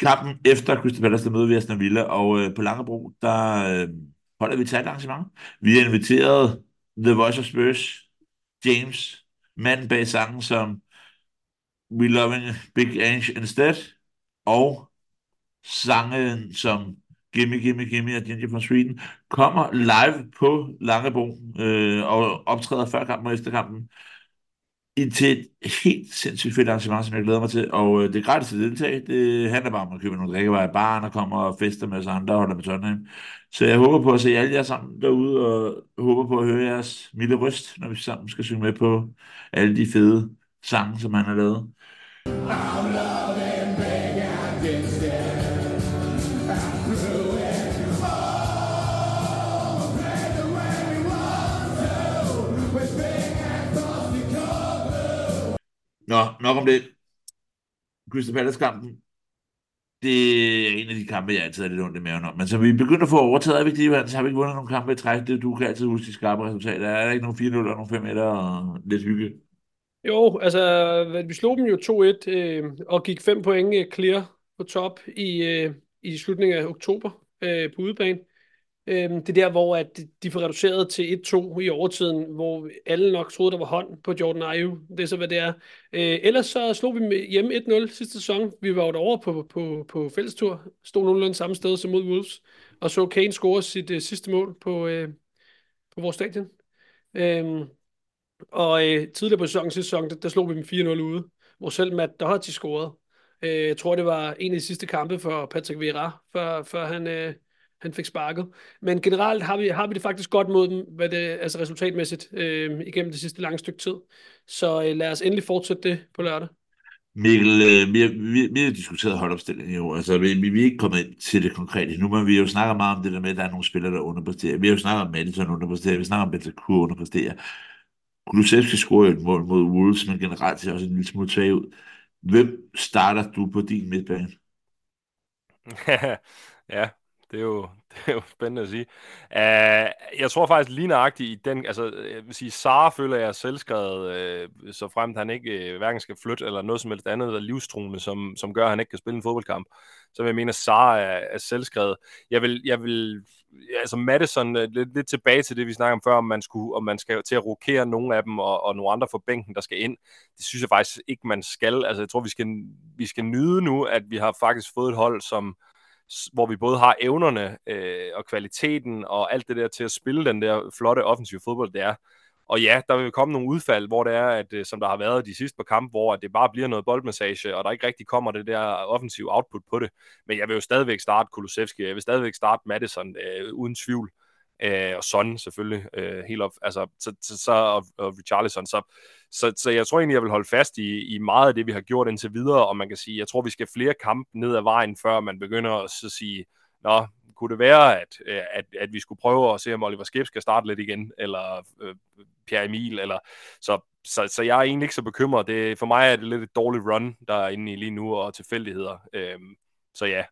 Kampen efter Crystal Palace, der møder vi Aston Villa, og øh, på Langebro, der øh, holder vi et arrangement. Vi har inviteret The Voice of Spurs James, manden bag sangen som We Loving Big Ange Instead, og sangen som Gimme, Gimme, Gimme og Ginger from Sweden, kommer live på Langebro øh, og optræder før kampen og efter kampen i til et helt sindssygt fedt arrangement, som jeg glæder mig til. Og øh, det er gratis at deltage. Det handler bare om at købe nogle drikkevarer i baren og kommer og fester med os andre og holde med Tottenham. Så jeg håber på at se alle jer sammen derude, og håber på at høre jeres milde røst, når vi sammen skal synge med på alle de fede sange, som han har lavet. Nå, nok om det. Crystal Palace-kampen, det er en af de kampe, jeg altid er lidt ondt i maven om. Men så vi begynder at få overtaget, er vi så har vi ikke vundet nogle kampe i træk. Det, du kan altid huske de skarpe resultater. Er der ikke nogen 4-0 og nogle 5 1 og lidt hygge? Jo, altså, vi slog dem jo 2-1 øh, og gik 5 point øh, clear på top i, øh, i slutningen af oktober øh, på udebane. Øh, det er der, hvor at de får reduceret til 1-2 i overtiden, hvor alle nok troede, der var hånd på Jordan Ayew. Det er så, hvad det er. Øh, ellers så slog vi hjemme 1-0 sidste sæson. Vi var jo derovre på, på, på fællestur. Stod nogenlunde samme sted som mod Wolves. Og så Kane score sit uh, sidste mål på, uh, på vores stadion. Øhm, øh, og uh, tidligere på sæsonen, sidste sæson, der, der slog vi dem 4-0 ude, hvor selv Matt Doherty scorede. Uh, jeg tror, det var en af de sidste kampe for Patrick Vieira, før, før han... Uh, han fik sparket. Men generelt har vi, har vi det faktisk godt mod dem, hvad det, altså resultatmæssigt, øh, igennem det sidste lange stykke tid. Så øh, lad os endelig fortsætte det på lørdag. Mikkel, øh, vi, har, vi, vi har diskuteret holdopstillingen jo. Altså, vi, vi er ikke kommet ind til det konkrete nu, men vi har jo snakket meget om det der med, at der er nogle spillere, der underpresterer. Vi har jo snakket om Madison underpresterer, vi snakker om Bentancur underpresterer. Kulusevski scorer et mål mod Wolves, men generelt ser også en lille smule tvag ud. Hvem starter du på din midtbane? Ja, det er jo, det er jo spændende at sige. Uh, jeg tror faktisk lige nøjagtigt i den, altså jeg vil sige, Sara føler jeg selvskrevet, uh, så fremt han ikke uh, hverken skal flytte eller noget som helst andet, der er livstruende, som, som gør, at han ikke kan spille en fodboldkamp. Så vil jeg mene, at Sara er, er selvskrevet. Jeg vil, jeg vil altså Madison, uh, lidt, lidt tilbage til det, vi snakkede om før, om man, skulle, om man skal til at rokere nogle af dem, og, og nogle andre for bænken, der skal ind. Det synes jeg faktisk ikke, man skal. Altså jeg tror, vi skal, vi skal nyde nu, at vi har faktisk fået et hold, som, hvor vi både har evnerne øh, og kvaliteten og alt det der til at spille den der flotte offensive fodbold, det er. Og ja, der vil komme nogle udfald, hvor det er, at, øh, som der har været de sidste par kampe, hvor det bare bliver noget boldmassage, og der ikke rigtig kommer det der offensive output på det. Men jeg vil jo stadigvæk starte Kulusevski, jeg vil stadigvæk starte Madison øh, uden tvivl øh, Øh, og Son selvfølgelig øh, helt op, altså så, så, så og, og Richarlison, så, så, så jeg tror egentlig, jeg vil holde fast i, i meget af det, vi har gjort indtil videre, og man kan sige, jeg tror, vi skal flere kampe ned ad vejen, før man begynder at så sige, nå, kunne det være, at, øh, at, at vi skulle prøve at se, om Oliver Skip skal starte lidt igen, eller øh, Pierre Emil, eller så, så, så jeg er egentlig ikke så bekymret. Det, for mig er det lidt et dårligt run, der er inde i lige nu, og tilfældigheder. Øhm, så ja.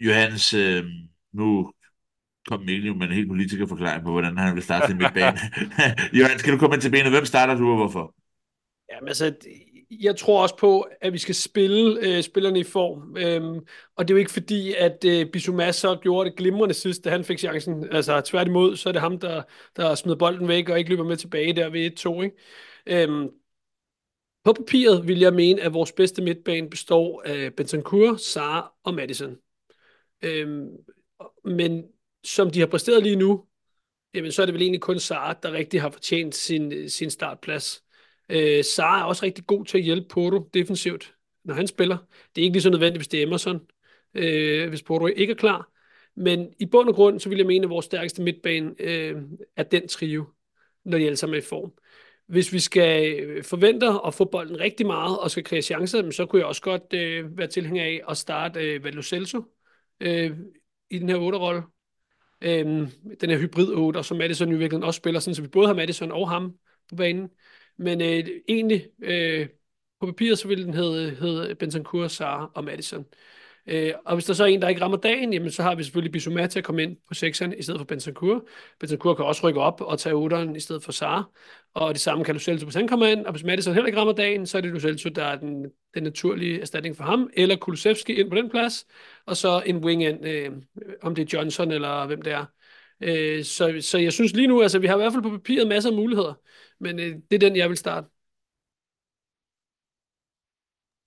Johannes, øh, nu kom Mikkel med en helt politiker forklaring på, hvordan han vil starte sin midtbane. Johan, skal du komme ind til benet? Hvem starter du, og hvorfor? Jamen altså, jeg tror også på, at vi skal spille øh, spillerne i form. Øhm, og det er jo ikke fordi, at øh, Bissouma så gjorde det glimrende sidst, da han fik chancen. Altså tværtimod, så er det ham, der, der smider bolden væk og ikke løber med tilbage der ved 1-2. Ikke? Øhm, på papiret vil jeg mene, at vores bedste midtbane består af Bentancur, Sar og Madison. Øhm, men som de har præsteret lige nu, jamen så er det vel egentlig kun Sara, der rigtig har fortjent sin, øh, sin startplads. Øh, Sara er også rigtig god til at hjælpe Porto defensivt, når han spiller. Det er ikke lige så nødvendigt, hvis det er Emerson, øh, hvis Porto ikke er klar. Men i bund og grund, så vil jeg mene, at vores stærkeste midtbane øh, er den trio, når de alle sammen er i form. Hvis vi skal øh, forvente at få bolden rigtig meget og skal kreere chancer, så kunne jeg også godt øh, være tilhænger af at starte øh, Valo Celso øh, i den her 8-rolle. Øhm, den her hybrid 8, som Madison i virkeligheden også spiller, sådan, så vi både har Madison og ham på banen. Men øh, egentlig, øh, på papiret, så ville den hedde, hedde Benson Sara og Madison. Øh, og hvis der så er en, der ikke rammer dagen, jamen, så har vi selvfølgelig Bissouma til at komme ind på 6'eren i stedet for Bentancur. Bentancur kan også rykke op og tage 8'eren i stedet for Sar. Og det samme kan Lo hvis han kommer ind. Og hvis Madison heller ikke rammer dagen, så er det Lo der er den, den naturlige erstatning for ham. Eller Kulusevski ind på den plads. Og så en wing ind, øh, om det er Johnson eller hvem det er. Øh, så, så jeg synes lige nu, altså vi har i hvert fald på papiret masser af muligheder. Men øh, det er den, jeg vil starte.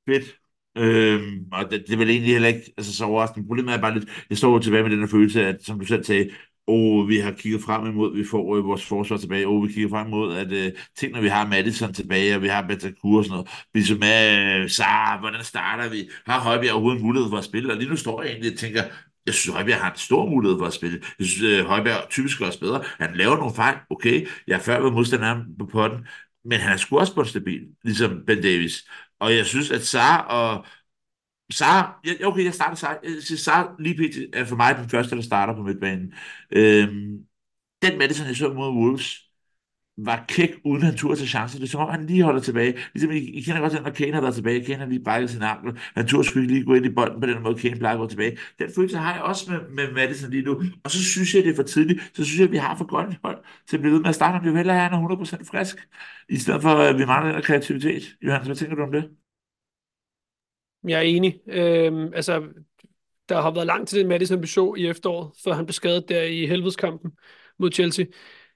Fedt. Øhm, og det, det er vel egentlig heller ikke altså, så overraskende. Problemet er bare lidt, jeg står tilbage med den her følelse, at som du selv sagde, og vi har kigget frem imod, vi får øh, vores forsvar tilbage, og vi kigger frem imod, at øh, ting, når vi har Madison tilbage, og vi har Bentancur og sådan noget, så med øh, så, hvordan starter vi? Har Højbjerg overhovedet mulighed for at spille? Og lige nu står jeg egentlig og tænker, jeg synes, Højbjerg har en stor mulighed for at spille. Jeg synes, øh, Højbjerg typisk også bedre. Han laver nogle fejl, okay. Jeg har før været modstanderen på potten, men han er sgu også på stabil, ligesom Ben Davis. Og jeg synes, at Sar og Sar, ja, okay, jeg starter Sar. Jeg siger, lige pt. er for mig den første, der starter på midtbanen. Øhm, den Madison, jeg så mod Wolves, var kæk, uden han turde til chancer. Det er som om, han lige holder tilbage. Ligesom I, I kender godt, når Kane har været tilbage. Kane har lige bakket sin ankel. Han turde sgu lige gå ind i bolden på den måde, Kane plejer at gå tilbage. Den følelse har jeg også med, med Madison lige nu. Og så synes jeg, det er for tidligt. Så synes jeg, at vi har for godt et hold til at blive ved med at starte. Vi vil hellere have, han er 100% frisk. I stedet for, at vi mangler den kreativitet. Johannes, hvad tænker du om det? Jeg er enig. Øhm, altså, der har været langt til den Madison, vi så i efteråret, før han blev skadet der i helvedeskampen mod Chelsea.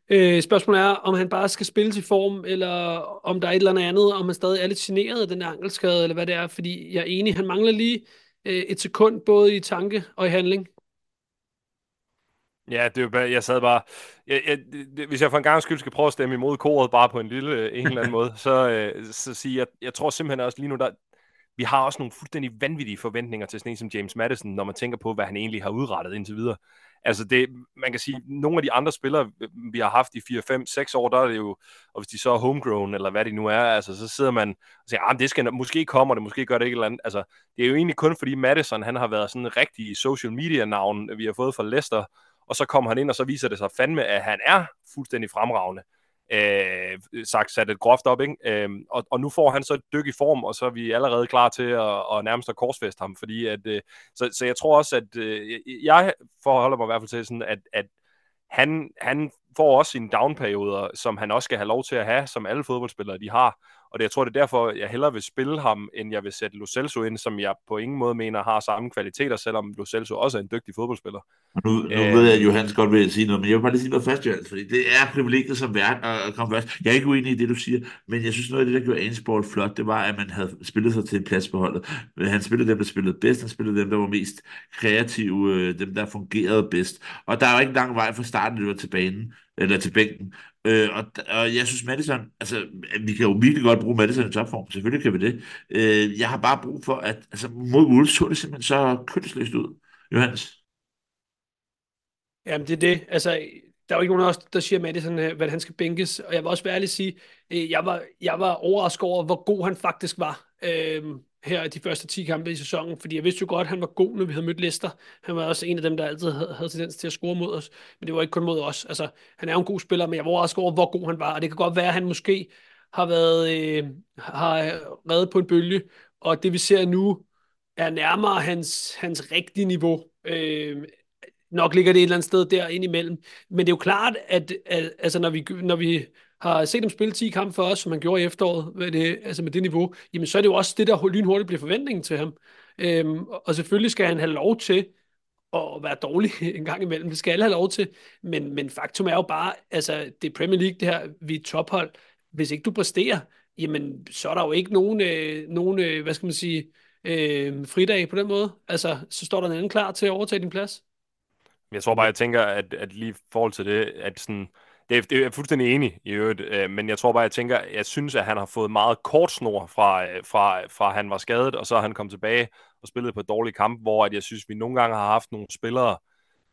Øh, spørgsmålet er, om han bare skal spille til form, eller om der er et eller andet, om han stadig er lidt generet af den der ankelskade, eller hvad det er, fordi jeg er enig, han mangler lige øh, et sekund, både i tanke og i handling. Ja, det er jo bare, jeg sad bare, jeg, jeg, det, hvis jeg for en gang skyld skal prøve at stemme imod koret bare på en lille, en eller anden måde, så, øh, så sige, jeg, jeg tror simpelthen også lige nu, der, vi har også nogle fuldstændig vanvittige forventninger til sådan en som James Madison, når man tænker på, hvad han egentlig har udrettet indtil videre. Altså det, man kan sige, nogle af de andre spillere, øh, vi har haft i 4, 5, 6 år, der er det jo, og hvis de så er homegrown, eller hvad det nu er, altså så sidder man og siger, ah, det skal, måske kommer det, måske gør det ikke eller andet. Altså, det er jo egentlig kun fordi Madison, han har været sådan en rigtig social media navn, vi har fået fra Leicester, og så kommer han ind, og så viser det sig fandme, at han er fuldstændig fremragende øh, sagt sat et groft op, ikke? Øh, og, og nu får han så et dyk i form, og så er vi allerede klar til at, at nærmest at korsfeste ham, fordi at, øh, så, så jeg tror også, at øh, jeg forholder mig i hvert fald til sådan, at, at han, han får også sine downperioder, som han også skal have lov til at have, som alle fodboldspillere de har. Og det, jeg tror, det er derfor, jeg hellere vil spille ham, end jeg vil sætte Lo Celso ind, som jeg på ingen måde mener har samme kvaliteter, selvom Lo Celso også er en dygtig fodboldspiller. Nu, nu øh, ved jeg, at Johannes godt vil sige noget, men jeg vil bare lige sige noget først, Johannes, fordi det er privilegiet som vært at komme først. Jeg er ikke uenig i det, du siger, men jeg synes noget af det, der gjorde Ainsport flot, det var, at man havde spillet sig til en plads på holdet. Han spillede dem, der spillede bedst, han spillede dem, der var mest kreative, øh, dem, der fungerede bedst. Og der er jo ikke lang vej fra starten, det var til banen eller til bænken. Øh, og, og jeg synes, Madison, altså, vi kan jo virkelig godt bruge Madison i topform, selvfølgelig kan vi det. Øh, jeg har bare brug for, at altså, mod Wolves så det simpelthen så kønsløst ud. Johannes? Jamen, det er det. Altså, der er jo ikke nogen af os, der siger Madison, øh, hvad han skal bænkes. Og jeg vil også være ærlig at sige, øh, jeg var, jeg var overrasket over, hvor god han faktisk var. Øh, her i de første 10 kampe i sæsonen, fordi jeg vidste jo godt, at han var god, når vi havde mødt Leicester. Han var også en af dem, der altid havde, havde tendens til at score mod os, men det var ikke kun mod os. Altså, han er jo en god spiller, men jeg var også over, hvor god han var, og det kan godt være, at han måske har været øh, har øh, reddet på en bølge, og det vi ser nu, er nærmere hans, hans rigtige niveau. Øh, nok ligger det et eller andet sted der ind imellem. Men det er jo klart, at, at altså, når, vi, når vi har set dem spille 10 kampe for os, som han gjorde i efteråret, med det, altså med det niveau, jamen så er det jo også det, der lynhurtigt bliver forventningen til ham. Øhm, og selvfølgelig skal han have lov til at være dårlig en gang imellem. Det skal alle have lov til. Men, men faktum er jo bare, altså det er Premier League, det her, vi er tophold. Hvis ikke du præsterer, jamen så er der jo ikke nogen, øh, nogen øh, hvad skal man sige, øh, fridag på den måde. Altså, så står der en anden klar til at overtage din plads. Jeg tror bare, jeg tænker, at, at lige i forhold til det, at sådan, det det er jeg fuldstændig enig i øvrigt, øh, men jeg tror bare, jeg tænker, jeg synes, at han har fået meget kort snor fra, øh, fra, fra han var skadet, og så han kom tilbage og spillet på et dårligt kamp, hvor at jeg synes, vi nogle gange har haft nogle spillere,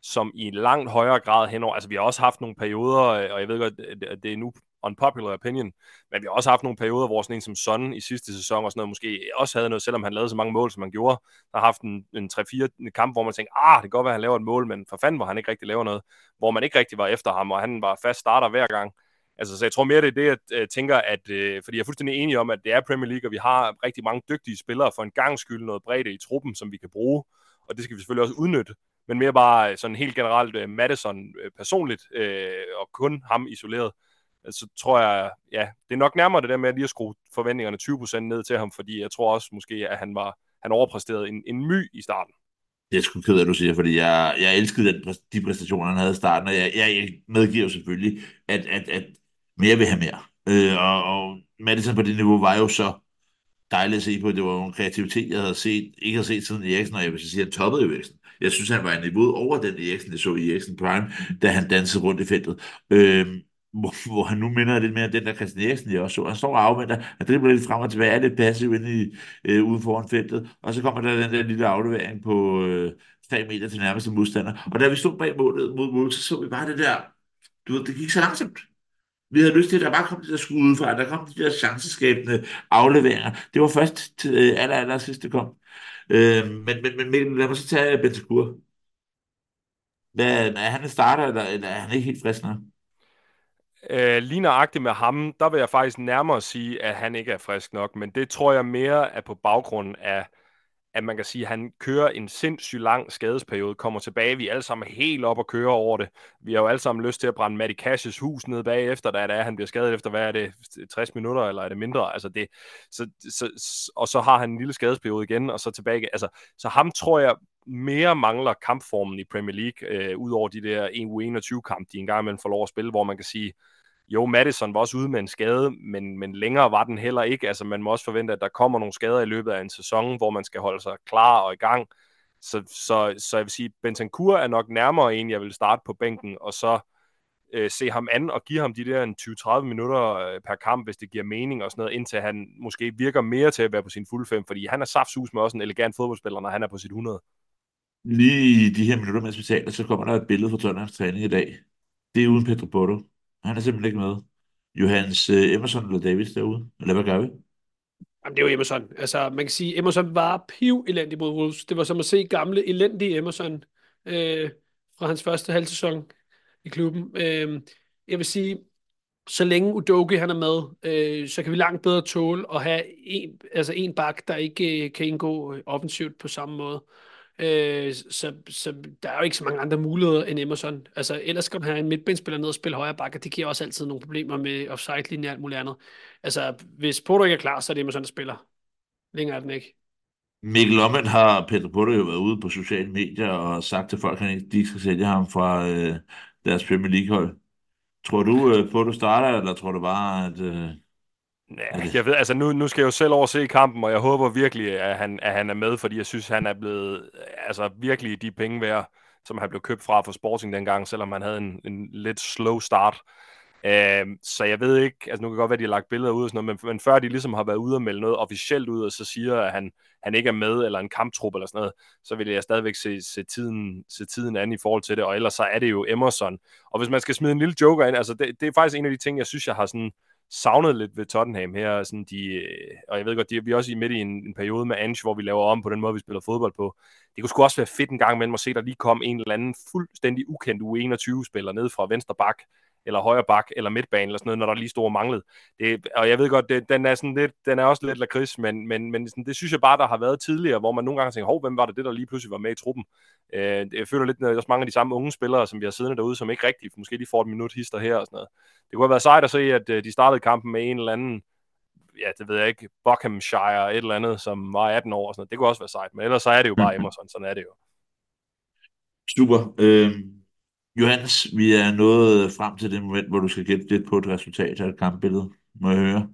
som i langt højere grad henover, altså vi har også haft nogle perioder, øh, og jeg ved godt, at det er nu unpopular opinion, men vi har også haft nogle perioder, hvor sådan en som Son i sidste sæson og sådan noget, måske også havde noget, selvom han lavede så mange mål, som han gjorde, der har haft en, en 3-4 kamp, hvor man tænkte, ah, det kan godt være, at han laver et mål, men for fanden, hvor han ikke rigtig laver noget, hvor man ikke rigtig var efter ham, og han var fast starter hver gang. Altså, så jeg tror mere, det er det, jeg øh, tænker, at, øh, fordi jeg er fuldstændig enig om, at det er Premier League, og vi har rigtig mange dygtige spillere for en gang skyld noget bredde i truppen, som vi kan bruge, og det skal vi selvfølgelig også udnytte. Men mere bare sådan helt generelt øh, Madison øh, personligt, øh, og kun ham isoleret, så tror jeg, ja, det er nok nærmere det der med at lige at skrue forventningerne 20% ned til ham, fordi jeg tror også måske, at han var han overpræsterede en, en my i starten. Det er sgu ked af, at du siger, fordi jeg, jeg elskede den, de præstationer, han havde i starten, og jeg, jeg medgiver selvfølgelig, at, at, at mere vil have mere. Øh, og, og Madison på det niveau var jo så dejligt at se på. Det var jo en kreativitet, jeg havde set, ikke har set siden Eriksen, og jeg vil sige, at han toppede Eriksen. Jeg synes, han var en niveau over den Eriksen, jeg så i Eriksen Prime, da han dansede rundt i feltet. Øh, hvor, hvor han nu minder lidt mere den der Christian Eriksen, jeg også så. Han står og afventer, han dribler lidt frem og tilbage, er lidt passiv inde i, øh, ude foran feltet, og så kommer der den der lille aflevering på øh, 3 meter til nærmeste modstander. Og da vi stod bag målet mod målet, så så vi bare det der, du ved, det gik så langsomt. Vi havde lyst til, at der bare kom de der skud udefra, der kom de der chanceskabende afleveringer. Det var først til øh, aller, aller sidste kom. Øh, men, men, men, men lad mig så tage Bentancur. Hvad, er han en starter, eller, eller er han ikke helt frisk nok? Øh, lige nøjagtigt med ham, der vil jeg faktisk nærmere sige, at han ikke er frisk nok, men det tror jeg mere er på baggrund af, at man kan sige, at han kører en sindssygt lang skadesperiode, kommer tilbage, vi er alle sammen helt op og kører over det. Vi har jo alle sammen lyst til at brænde Matty Cash's hus ned bagefter, da det er, han bliver skadet efter, hvad er det, 60 minutter, eller er det mindre? Altså det, så, så, og så har han en lille skadesperiode igen, og så tilbage. Altså, så ham tror jeg mere mangler kampformen i Premier League, øh, ud over de der 1-21-kamp, de engang imellem får lov at spille, hvor man kan sige, jo, Madison var også ude med en skade, men, men længere var den heller ikke. Altså, man må også forvente, at der kommer nogle skader i løbet af en sæson, hvor man skal holde sig klar og i gang. Så, så, så jeg vil sige, Bentancur er nok nærmere en, jeg vil starte på bænken, og så øh, se ham an og give ham de der 20-30 minutter øh, per kamp, hvis det giver mening og sådan noget, indtil han måske virker mere til at være på sin fuld fem, fordi han er saftsus med også en elegant fodboldspiller, når han er på sit 100. Lige i de her minutter, mens vi taler, så kommer der et billede fra Tottenhams træning i dag. Det er uden Pedro Porto. Han er simpelthen ikke med. Johannes uh, Emerson eller Davis derude? Eller hvad gør vi? Jamen, det er jo Emerson. Altså, man kan sige, Emerson var piv elendig mod Wolves. Det var som at se gamle, elendige Emerson øh, fra hans første halv sæson i klubben. Øh, jeg vil sige, så længe Udogi han er med, øh, så kan vi langt bedre tåle at have en, altså en bak, der ikke øh, kan indgå øh, offensivt på samme måde. Øh, Øh, så, så der er jo ikke så mange andre muligheder end Emerson. Altså, ellers skal man have en midtbanespiller ned og spille højre bakke, det giver også altid nogle problemer med offside-linje og alt muligt andet. Altså, hvis Porto ikke er klar, så er det Emerson, der spiller. Længere er den ikke. Mikkel omvendt har Peter Porto jo været ude på sociale medier og sagt til folk, at han ikke skal sælge ham fra øh, deres Premier League-hold. Tror du øh, Porto du starter, eller tror du bare, at... Øh, Ja, jeg ved, altså nu, nu skal jeg jo selv over se kampen, og jeg håber virkelig, at han, at han er med, fordi jeg synes, han er blevet altså virkelig de penge værd, som han blev købt fra for Sporting dengang, selvom han havde en, en lidt slow start. Uh, så jeg ved ikke, altså nu kan godt være, at de har lagt billeder ud og sådan noget, men, men før de ligesom har været ude og melde noget officielt ud, og så siger, at han, han ikke er med, eller en kamptrup eller sådan noget, så vil jeg stadigvæk se, se, tiden, se tiden an i forhold til det, og ellers så er det jo Emerson. Og hvis man skal smide en lille joker ind, altså det, det er faktisk en af de ting, jeg synes, jeg har sådan savnet lidt ved Tottenham her, sådan de, øh, og jeg ved godt, de, vi er også i midt i en, en periode med Ange, hvor vi laver om på den måde, vi spiller fodbold på. Det kunne sgu også være fedt en gang imellem at se, der lige kom en eller anden fuldstændig ukendt U21-spiller ned fra venstre bak, eller højre bak, eller midtbane, eller sådan noget, når der lige stod og manglede. Det, og jeg ved godt, det, den er sådan lidt, den er også lidt lakrids, men, men, men sådan, det synes jeg bare, der har været tidligere, hvor man nogle gange tænker, hov, hvem var det, det der lige pludselig var med i truppen? Øh, jeg føler lidt, at også mange af de samme unge spillere, som vi har siddende derude, som ikke rigtigt, måske lige får et minut hister her og sådan noget. Det kunne have været sejt at se, at øh, de startede kampen med en eller anden, ja, det ved jeg ikke, Buckhamshire, et eller andet, som var 18 år og sådan noget. Det kunne også være sejt, men ellers så er det jo bare Emerson, sådan er det jo. Super. Øh, Johannes, vi er nået frem til det moment, hvor du skal gætte lidt på et resultat af et kampbillede. Må jeg høre?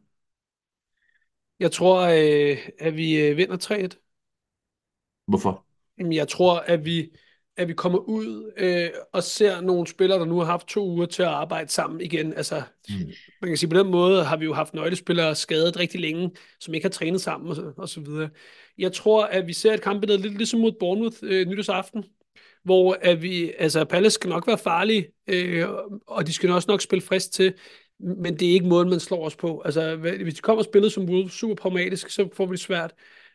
Jeg tror, øh, at vi øh, vinder 3-1. Hvorfor? Jeg tror, at vi, at vi kommer ud øh, og ser nogle spillere, der nu har haft to uger til at arbejde sammen igen. Altså, mm. man kan sige, på den måde har vi jo haft nøglespillere skadet rigtig længe, som ikke har trænet sammen og, og så videre. Jeg tror, at vi ser et kampbillede lidt ligesom mod Bournemouth øh, nytårsaften, hvor at vi, altså Palace skal nok være farlige, øh, og de skal også nok spille frisk til, men det er ikke måden, man slår os på. Altså, hvis de kommer og spiller som Wolves super pragmatisk, så får vi det svært.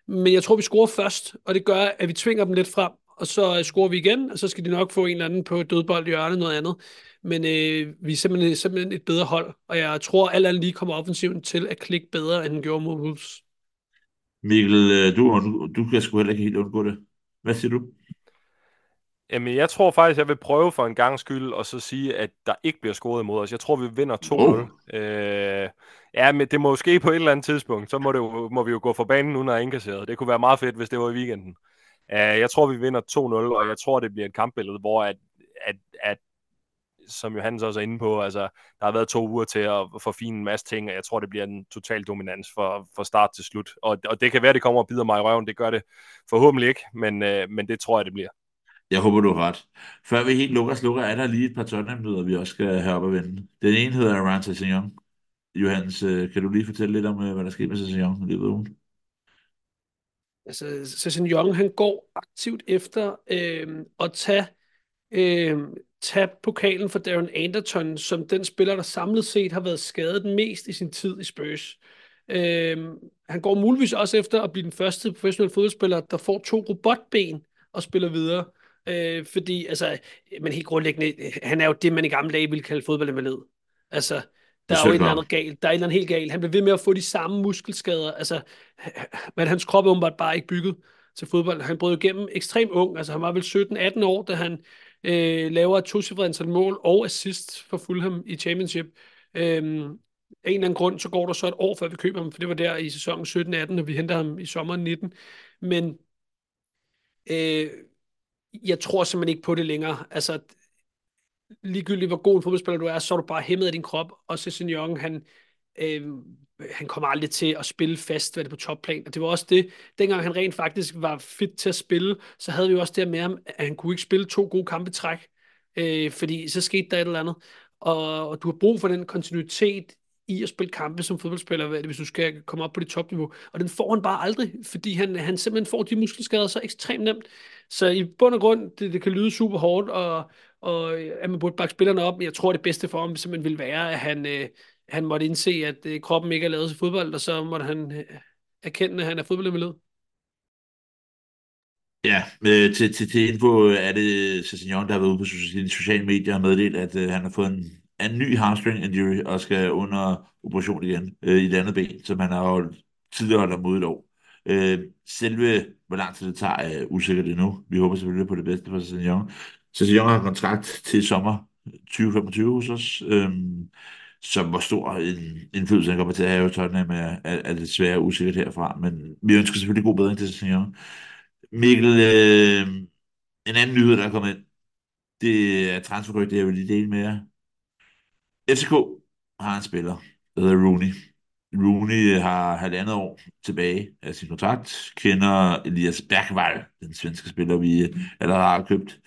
Men jeg tror, vi scorer først, og det gør, at vi tvinger dem lidt frem, og så øh, scorer vi igen, og så skal de nok få en eller anden på dødbold i hjørnet noget andet. Men øh, vi er simpelthen, simpelthen et bedre hold, og jeg tror, at alt andet lige kommer offensiven til at klikke bedre, end den gjorde mod Wolves. Mikkel, øh, du, du, du kan sgu heller ikke helt undgå det. Hvad siger du? Jamen, jeg tror faktisk, jeg vil prøve for en gang skyld, og så sige, at der ikke bliver scoret imod os. Jeg tror, vi vinder 2-0. Oh. Øh, ja, men det må ske på et eller andet tidspunkt. Så må, det jo, må vi jo gå for banen jeg er indkasseret. Det kunne være meget fedt, hvis det var i weekenden. Uh, jeg tror, vi vinder 2-0, og jeg tror, det bliver et kampbillede, hvor at, at, at som Johannes også er inde på, altså, der har været to uger til at forfine en masse ting, og jeg tror, det bliver en total dominans for, for start til slut. Og, og det kan være, det kommer og bider mig i røven. Det gør det forhåbentlig ikke, men, uh, men det tror jeg, det bliver. Jeg håber, du har ret. Før vi helt lukker og slukker, er der lige et par tottenham vi også skal have op og vende. Den ene hedder Aran Sessegnon. Johannes, øh, kan du lige fortælle lidt om, øh, hvad der sker med Sessegnon i løbet af ugen? Altså, Sessegnon, han går aktivt efter øh, at tage, øh, tage pokalen for Darren Anderton, som den spiller, der samlet set har været skadet mest i sin tid i Spurs. Øh, han går muligvis også efter at blive den første professionelle fodboldspiller, der får to robotben og spiller videre. Øh, fordi, altså, men helt grundlæggende, han er jo det, man i gamle dage ville kalde fodboldinvalid. Altså, der er, jo et eller andet galt. Der er et eller andet helt galt. Han bliver ved med at få de samme muskelskader. Altså, men hans krop er åbenbart bare ikke bygget til fodbold. Han brød igennem ekstremt ung. Altså, han var vel 17-18 år, da han øh, laver et to antal mål og assist for Fulham i Championship. Øhm, af en eller anden grund, så går der så et år, før vi køber ham, for det var der i sæsonen 17-18, når vi henter ham i sommeren 19. Men øh, jeg tror simpelthen ikke på det længere. Altså, ligegyldigt hvor god en fodboldspiller du er, så er du bare hæmmet af din krop. Og Cezanne Young, han, øh, han kommer aldrig til at spille fast hvad det på topplan. Og det var også det, dengang han rent faktisk var fit til at spille, så havde vi jo også det med ham, at han kunne ikke spille to gode kampe træk, øh, fordi så skete der et eller andet. Og, og du har brug for den kontinuitet i at spille kampe som fodboldspiller, hvis du skal komme op på det topniveau. Og den får han bare aldrig, fordi han, han simpelthen får de muskelskader så ekstremt nemt. Så i bund og grund, det, det kan lyde super hårdt, og, og at man burde bakke spillerne op, men jeg tror, det bedste for ham simpelthen ville være, at han, øh, han måtte indse, at øh, kroppen ikke er lavet til fodbold, og så måtte han øh, erkende, at han er fodboldinvalid. Ja, øh, til, til, til info er det Cessignon, der har været ude på sociale medier og meddelt, at øh, han har fået en en ny hamstring injury og skal under operation igen øh, i det andet ben, som han har holdt, tidligere holdt mod et år. Øh, selve, hvor lang tid det tager, er usikkert endnu. Vi håber selvfølgelig på det bedste for Sejong. Sejong har kontrakt til sommer 2025 hos os. Øh, så hvor stor en indflydelse han kommer til at have i Tottenham er, er, er det svært usikkert herfra, men vi ønsker selvfølgelig god bedring til Sejong. Mikkel, øh, en anden nyhed, der er kommet ind, det er transferrygte, jeg vil lige dele med jer. FCK har en spiller, der hedder Rooney. Rooney øh, har halvandet år tilbage af sin kontrakt, kender Elias Bergvall, den svenske spiller, vi øh, allerede har købt,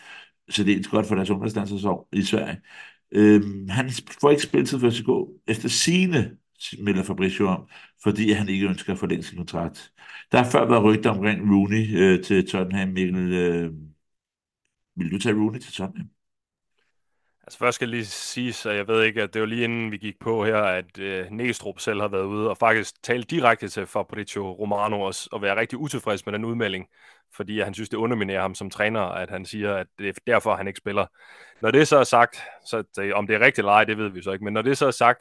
så det er godt for deres ungdomslandssæson i Sverige. Øhm, han får ikke spilletid for FCK efter sine melder Fabricio om, fordi han ikke ønsker at forlænge sin kontrakt. Der har før været rygter omkring Rooney øh, til Tottenham. Mikkel, øh, vil du tage Rooney til Tottenham? Altså først skal jeg lige sige, at jeg ved ikke, at det var lige inden vi gik på her, at øh, Næstrup selv har været ude og faktisk talt direkte til Fabrizio Romano og, og være rigtig utilfreds med den udmelding, fordi han synes, det underminerer ham som træner, at han siger, at det er derfor, han ikke spiller. Når det så er sagt, så det, om det er rigtigt eller ej, det ved vi så ikke, men når det så er sagt,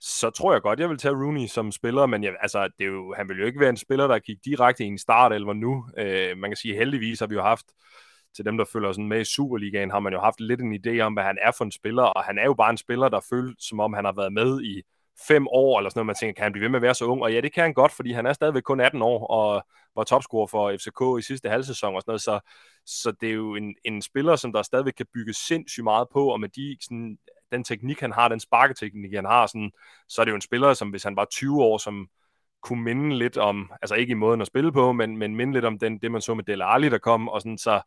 så tror jeg godt, jeg vil tage Rooney som spiller, men jeg, altså, det er jo, han vil jo ikke være en spiller, der gik direkte i en start eller nu. Øh, man kan sige, heldigvis har vi jo haft til dem, der følger sådan med i Superligaen, har man jo haft lidt en idé om, hvad han er for en spiller, og han er jo bare en spiller, der føles som om han har været med i fem år, eller sådan noget, man tænker, kan han blive ved med at være så ung? Og ja, det kan han godt, fordi han er stadigvæk kun 18 år, og var topscorer for FCK i sidste halvsæson og sådan noget, så, så det er jo en, en spiller, som der stadigvæk kan bygge sindssygt meget på, og med de, sådan, den teknik, han har, den sparketeknik, han har, sådan, så er det jo en spiller, som hvis han var 20 år, som kunne minde lidt om, altså ikke i måden at spille på, men, men minde lidt om den, det, man så med Dele Alli, der kom, og sådan, så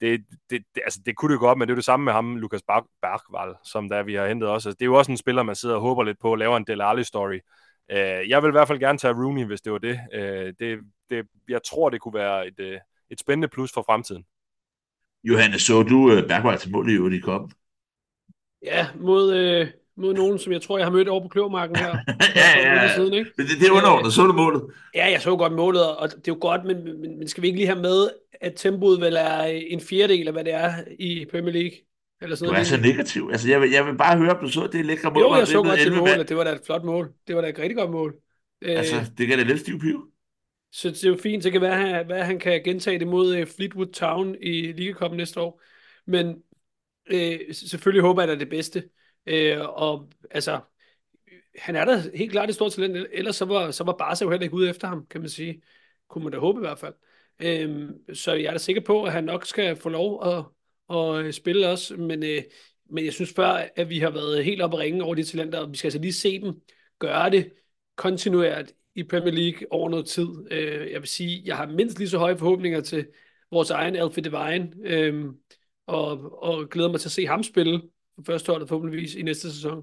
det, det, det, altså, det kunne det godt, men det er det samme med ham, Lukas Bergvall, som der vi har hentet også. Altså, det er jo også en spiller, man sidder og håber lidt på at lave en Dele Alli-story. Uh, jeg vil i hvert fald gerne tage Rooney, hvis det var det. Uh, det, det jeg tror, det kunne være et, uh, et spændende plus for fremtiden. Johannes, så du uh, Bergvall til mål i øvrigt i kom? Ja, mod, øh, mod nogen, som jeg tror, jeg har mødt over på Kløvermarken her. ja, ja, ja. Siden, ikke? Men det, det er underordnet. Så du målet? Ja, jeg så godt målet, og det er jo godt, men, men, men skal vi ikke lige have med, at tempoet vel er en fjerdedel af, hvad det er i Premier League? Eller sådan du er så negativ. Altså, jeg vil, jeg vil bare høre, om du så det lækre mål. Jo, jeg så godt til målet. Det var da et flot mål. Det var da et rigtig godt mål. Altså, det kan da lidt stiv piv. Så det er jo fint. Så kan være, hvad han kan gentage det mod øh, Fleetwood Town i Liga Cup næste år. Men øh, selvfølgelig håber jeg da det bedste. Øh, og altså, han er da helt klart et stort talent, ellers så var, så var Barca jo heller ikke ude efter ham, kan man sige. Kunne man da håbe i hvert fald. Øh, så jeg er da sikker på, at han nok skal få lov at, at øh, spille også, men, øh, men jeg synes før, at vi har været helt oppe at ringe over de talenter, og vi skal altså lige se dem gøre det kontinuert i Premier League over noget tid. Øh, jeg vil sige, jeg har mindst lige så høje forhåbninger til vores egen Alfie Divine, øh, og, og glæder mig til at se ham spille på førsteholdet forhåbentligvis i næste sæson.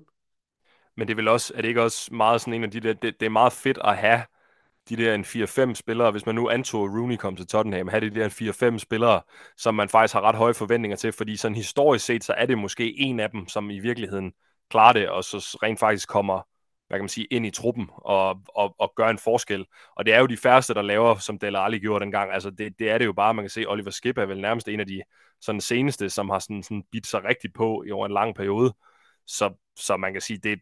Men det er vel også, er det ikke også meget sådan en af de der, det, det er meget fedt at have de der en 4-5 spillere, hvis man nu antog, at Rooney kom til Tottenham, have de der 4-5 spillere, som man faktisk har ret høje forventninger til, fordi sådan historisk set, så er det måske en af dem, som i virkeligheden klarer det, og så rent faktisk kommer hvad kan man sige, ind i truppen og, og, og gøre en forskel. Og det er jo de færreste, der laver, som Dele Alli gjorde dengang. Altså det, det er det jo bare, man kan se, Oliver Skip er vel nærmest en af de sådan seneste, som har sådan, sådan bidt sig rigtigt på i over en lang periode. Så, så man kan sige, det,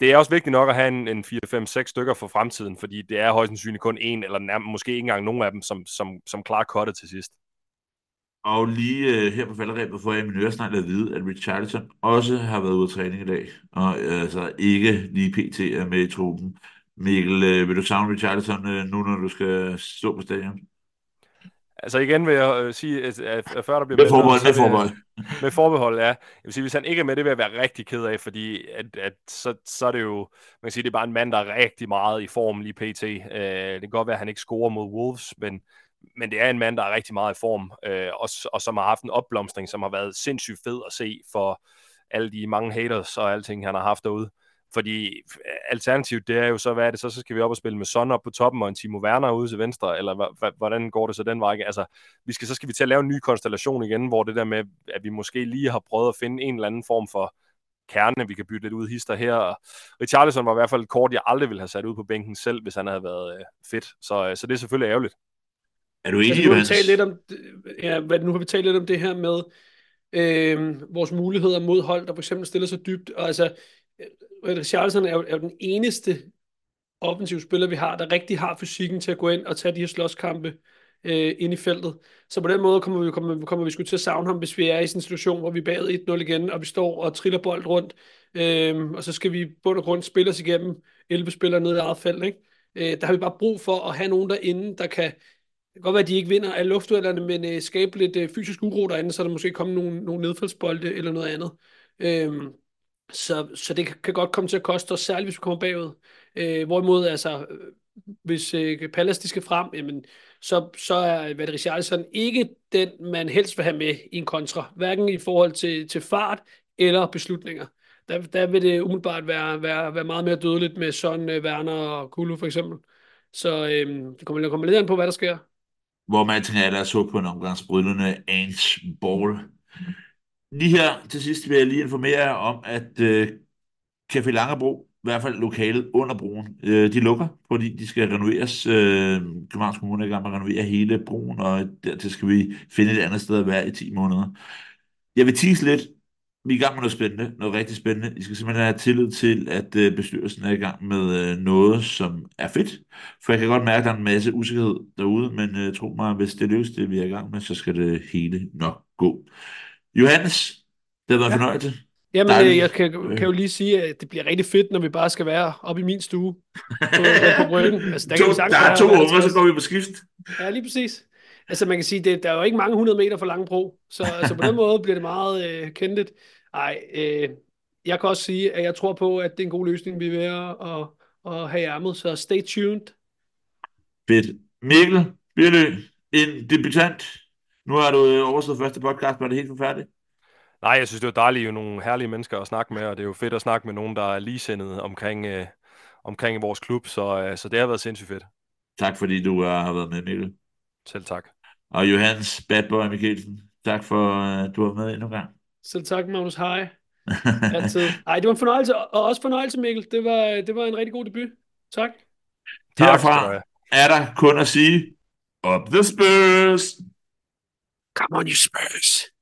det er også vigtigt nok at have en, en 4-5-6 stykker for fremtiden, fordi det er højst sandsynligt kun en, eller nærmest, måske ikke engang nogen af dem, som, som, som klarer kottet til sidst. Og lige uh, her på falderæbet får jeg i min øresnegl at vide, at Richarlison også har været ude af træning i dag, og uh, altså ikke lige pt. er med i truppen. Mikkel, uh, vil du savne Richarlison uh, nu, når du skal stå på stadion? Altså igen vil jeg øh, sige, at, at før der bliver med forbehold, med forbehold. Med forbehold, ja. Jeg vil sige, hvis han ikke er med, det vil jeg være rigtig ked af, fordi at, at så, så er det jo, man kan sige, det er bare en mand, der er rigtig meget i form lige pt. Uh, det kan godt være, at han ikke scorer mod Wolves, men, men det er en mand, der er rigtig meget i form, øh, og, og som har haft en opblomstring, som har været sindssygt fed at se for alle de mange haters og alting, han har haft derude. Fordi øh, alternativt, det er jo så, hvad er det så? Så skal vi op og spille med Son op på toppen og en Timo Werner ude til venstre, eller hvordan går det så den vej? Altså, vi skal, så skal vi til at lave en ny konstellation igen, hvor det der med, at vi måske lige har prøvet at finde en eller anden form for kerne, vi kan bytte lidt ud hister her. Richarlison var i hvert fald et kort, jeg aldrig ville have sat ud på bænken selv, hvis han havde været øh, fedt. Så, øh, så det er selvfølgelig ærgerligt. Er du enig, altså, nu, har vi talt lidt om, ja, nu har vi talt lidt om det her med, øh, vores muligheder mod hold, der for eksempel stiller sig dybt. Og altså, Richarlison er jo, er jo den eneste offensiv spiller, vi har, der rigtig har fysikken til at gå ind og tage de her slåskampe øh, ind i feltet. Så på den måde kommer vi, kommer, kommer vi sgu til at savne ham, hvis vi er i sådan en situation, hvor vi er bagud 1-0 igen, og vi står og triller bold rundt, øh, og så skal vi bund og grund spille os igennem 11 spillere nede i eget felt. Ikke? Øh, der har vi bare brug for at have nogen derinde, der kan, kan godt være, at de ikke vinder af luftduellerne, men øh, skabe lidt øh, fysisk uro derinde, så der måske kommer nogle, nogle nedfaldsbolde eller noget andet. Øhm, så, så det kan godt komme til at koste os, særligt hvis vi kommer bagud. Øh, hvorimod, altså, øh, hvis øh, Pallas de skal frem, jamen, så, så er hvad det, ikke den, man helst vil have med i en kontra. Hverken i forhold til, til fart eller beslutninger. Der, der vil det umiddelbart være, være, være meget mere dødeligt med Son, øh, Werner og Kulu for eksempel. Så øh, det kommer, kommer lidt an på, hvad der sker. Hvor man tænker, at lad os håbe på en omgangsbrydende Ange Ball. Lige her til sidst vil jeg lige informere jer om, at øh, Café Langebro i hvert fald lokalet under broen. Øh, de lukker, fordi de skal renoveres. Øh, Københavns Kommune er i gang med at renovere hele broen, og dertil skal vi finde et andet sted at være i 10 måneder. Jeg vil tease lidt. Vi er i gang med noget spændende, noget rigtig spændende. I skal simpelthen have tillid til, at øh, bestyrelsen er i gang med øh, noget, som er fedt. For jeg kan godt mærke, at der er en masse usikkerhed derude, men øh, tro mig, hvis det lykkes det, vi er i gang med, så skal det hele nok gå. Johannes, det har været ja. fornøjelse. Jamen, Dejligt. jeg kan, kan jo lige sige, at det bliver rigtig fedt, når vi bare skal være oppe i min stue på, på bryggen. Altså, der, to, kan der er to unger, så går vi på skift. Ja, lige præcis. Altså, man kan sige, det, der er jo ikke mange hundrede meter for Langebro, så altså, på den måde bliver det meget øh, kendeligt. Ej, øh, jeg kan også sige, at jeg tror på, at det er en god løsning, vi er ved at, at, at have i ærmet, så stay tuned. Fedt. Mikkel Birlø, en debutant. Nu har du øh, overstået første podcast, var det helt forfærdeligt? Nej, jeg synes, det er dejligt, jo nogle herlige mennesker at snakke med, og det er jo fedt at snakke med nogen, der er ligesindede omkring, øh, omkring vores klub, så, øh, så det har været sindssygt fedt. Tak fordi du uh, har været med, Mikkel. Selv tak. Og Johannes Badboy Mikkelsen, tak for, at uh, du var med endnu en gang. Selv tak, Magnus. Hej. Altid. Ej, det var en fornøjelse, og også fornøjelse, Mikkel. Det var, det var en rigtig god debut. Tak. Herfra er der kun at sige, Up the Spurs! Come on, you Spurs!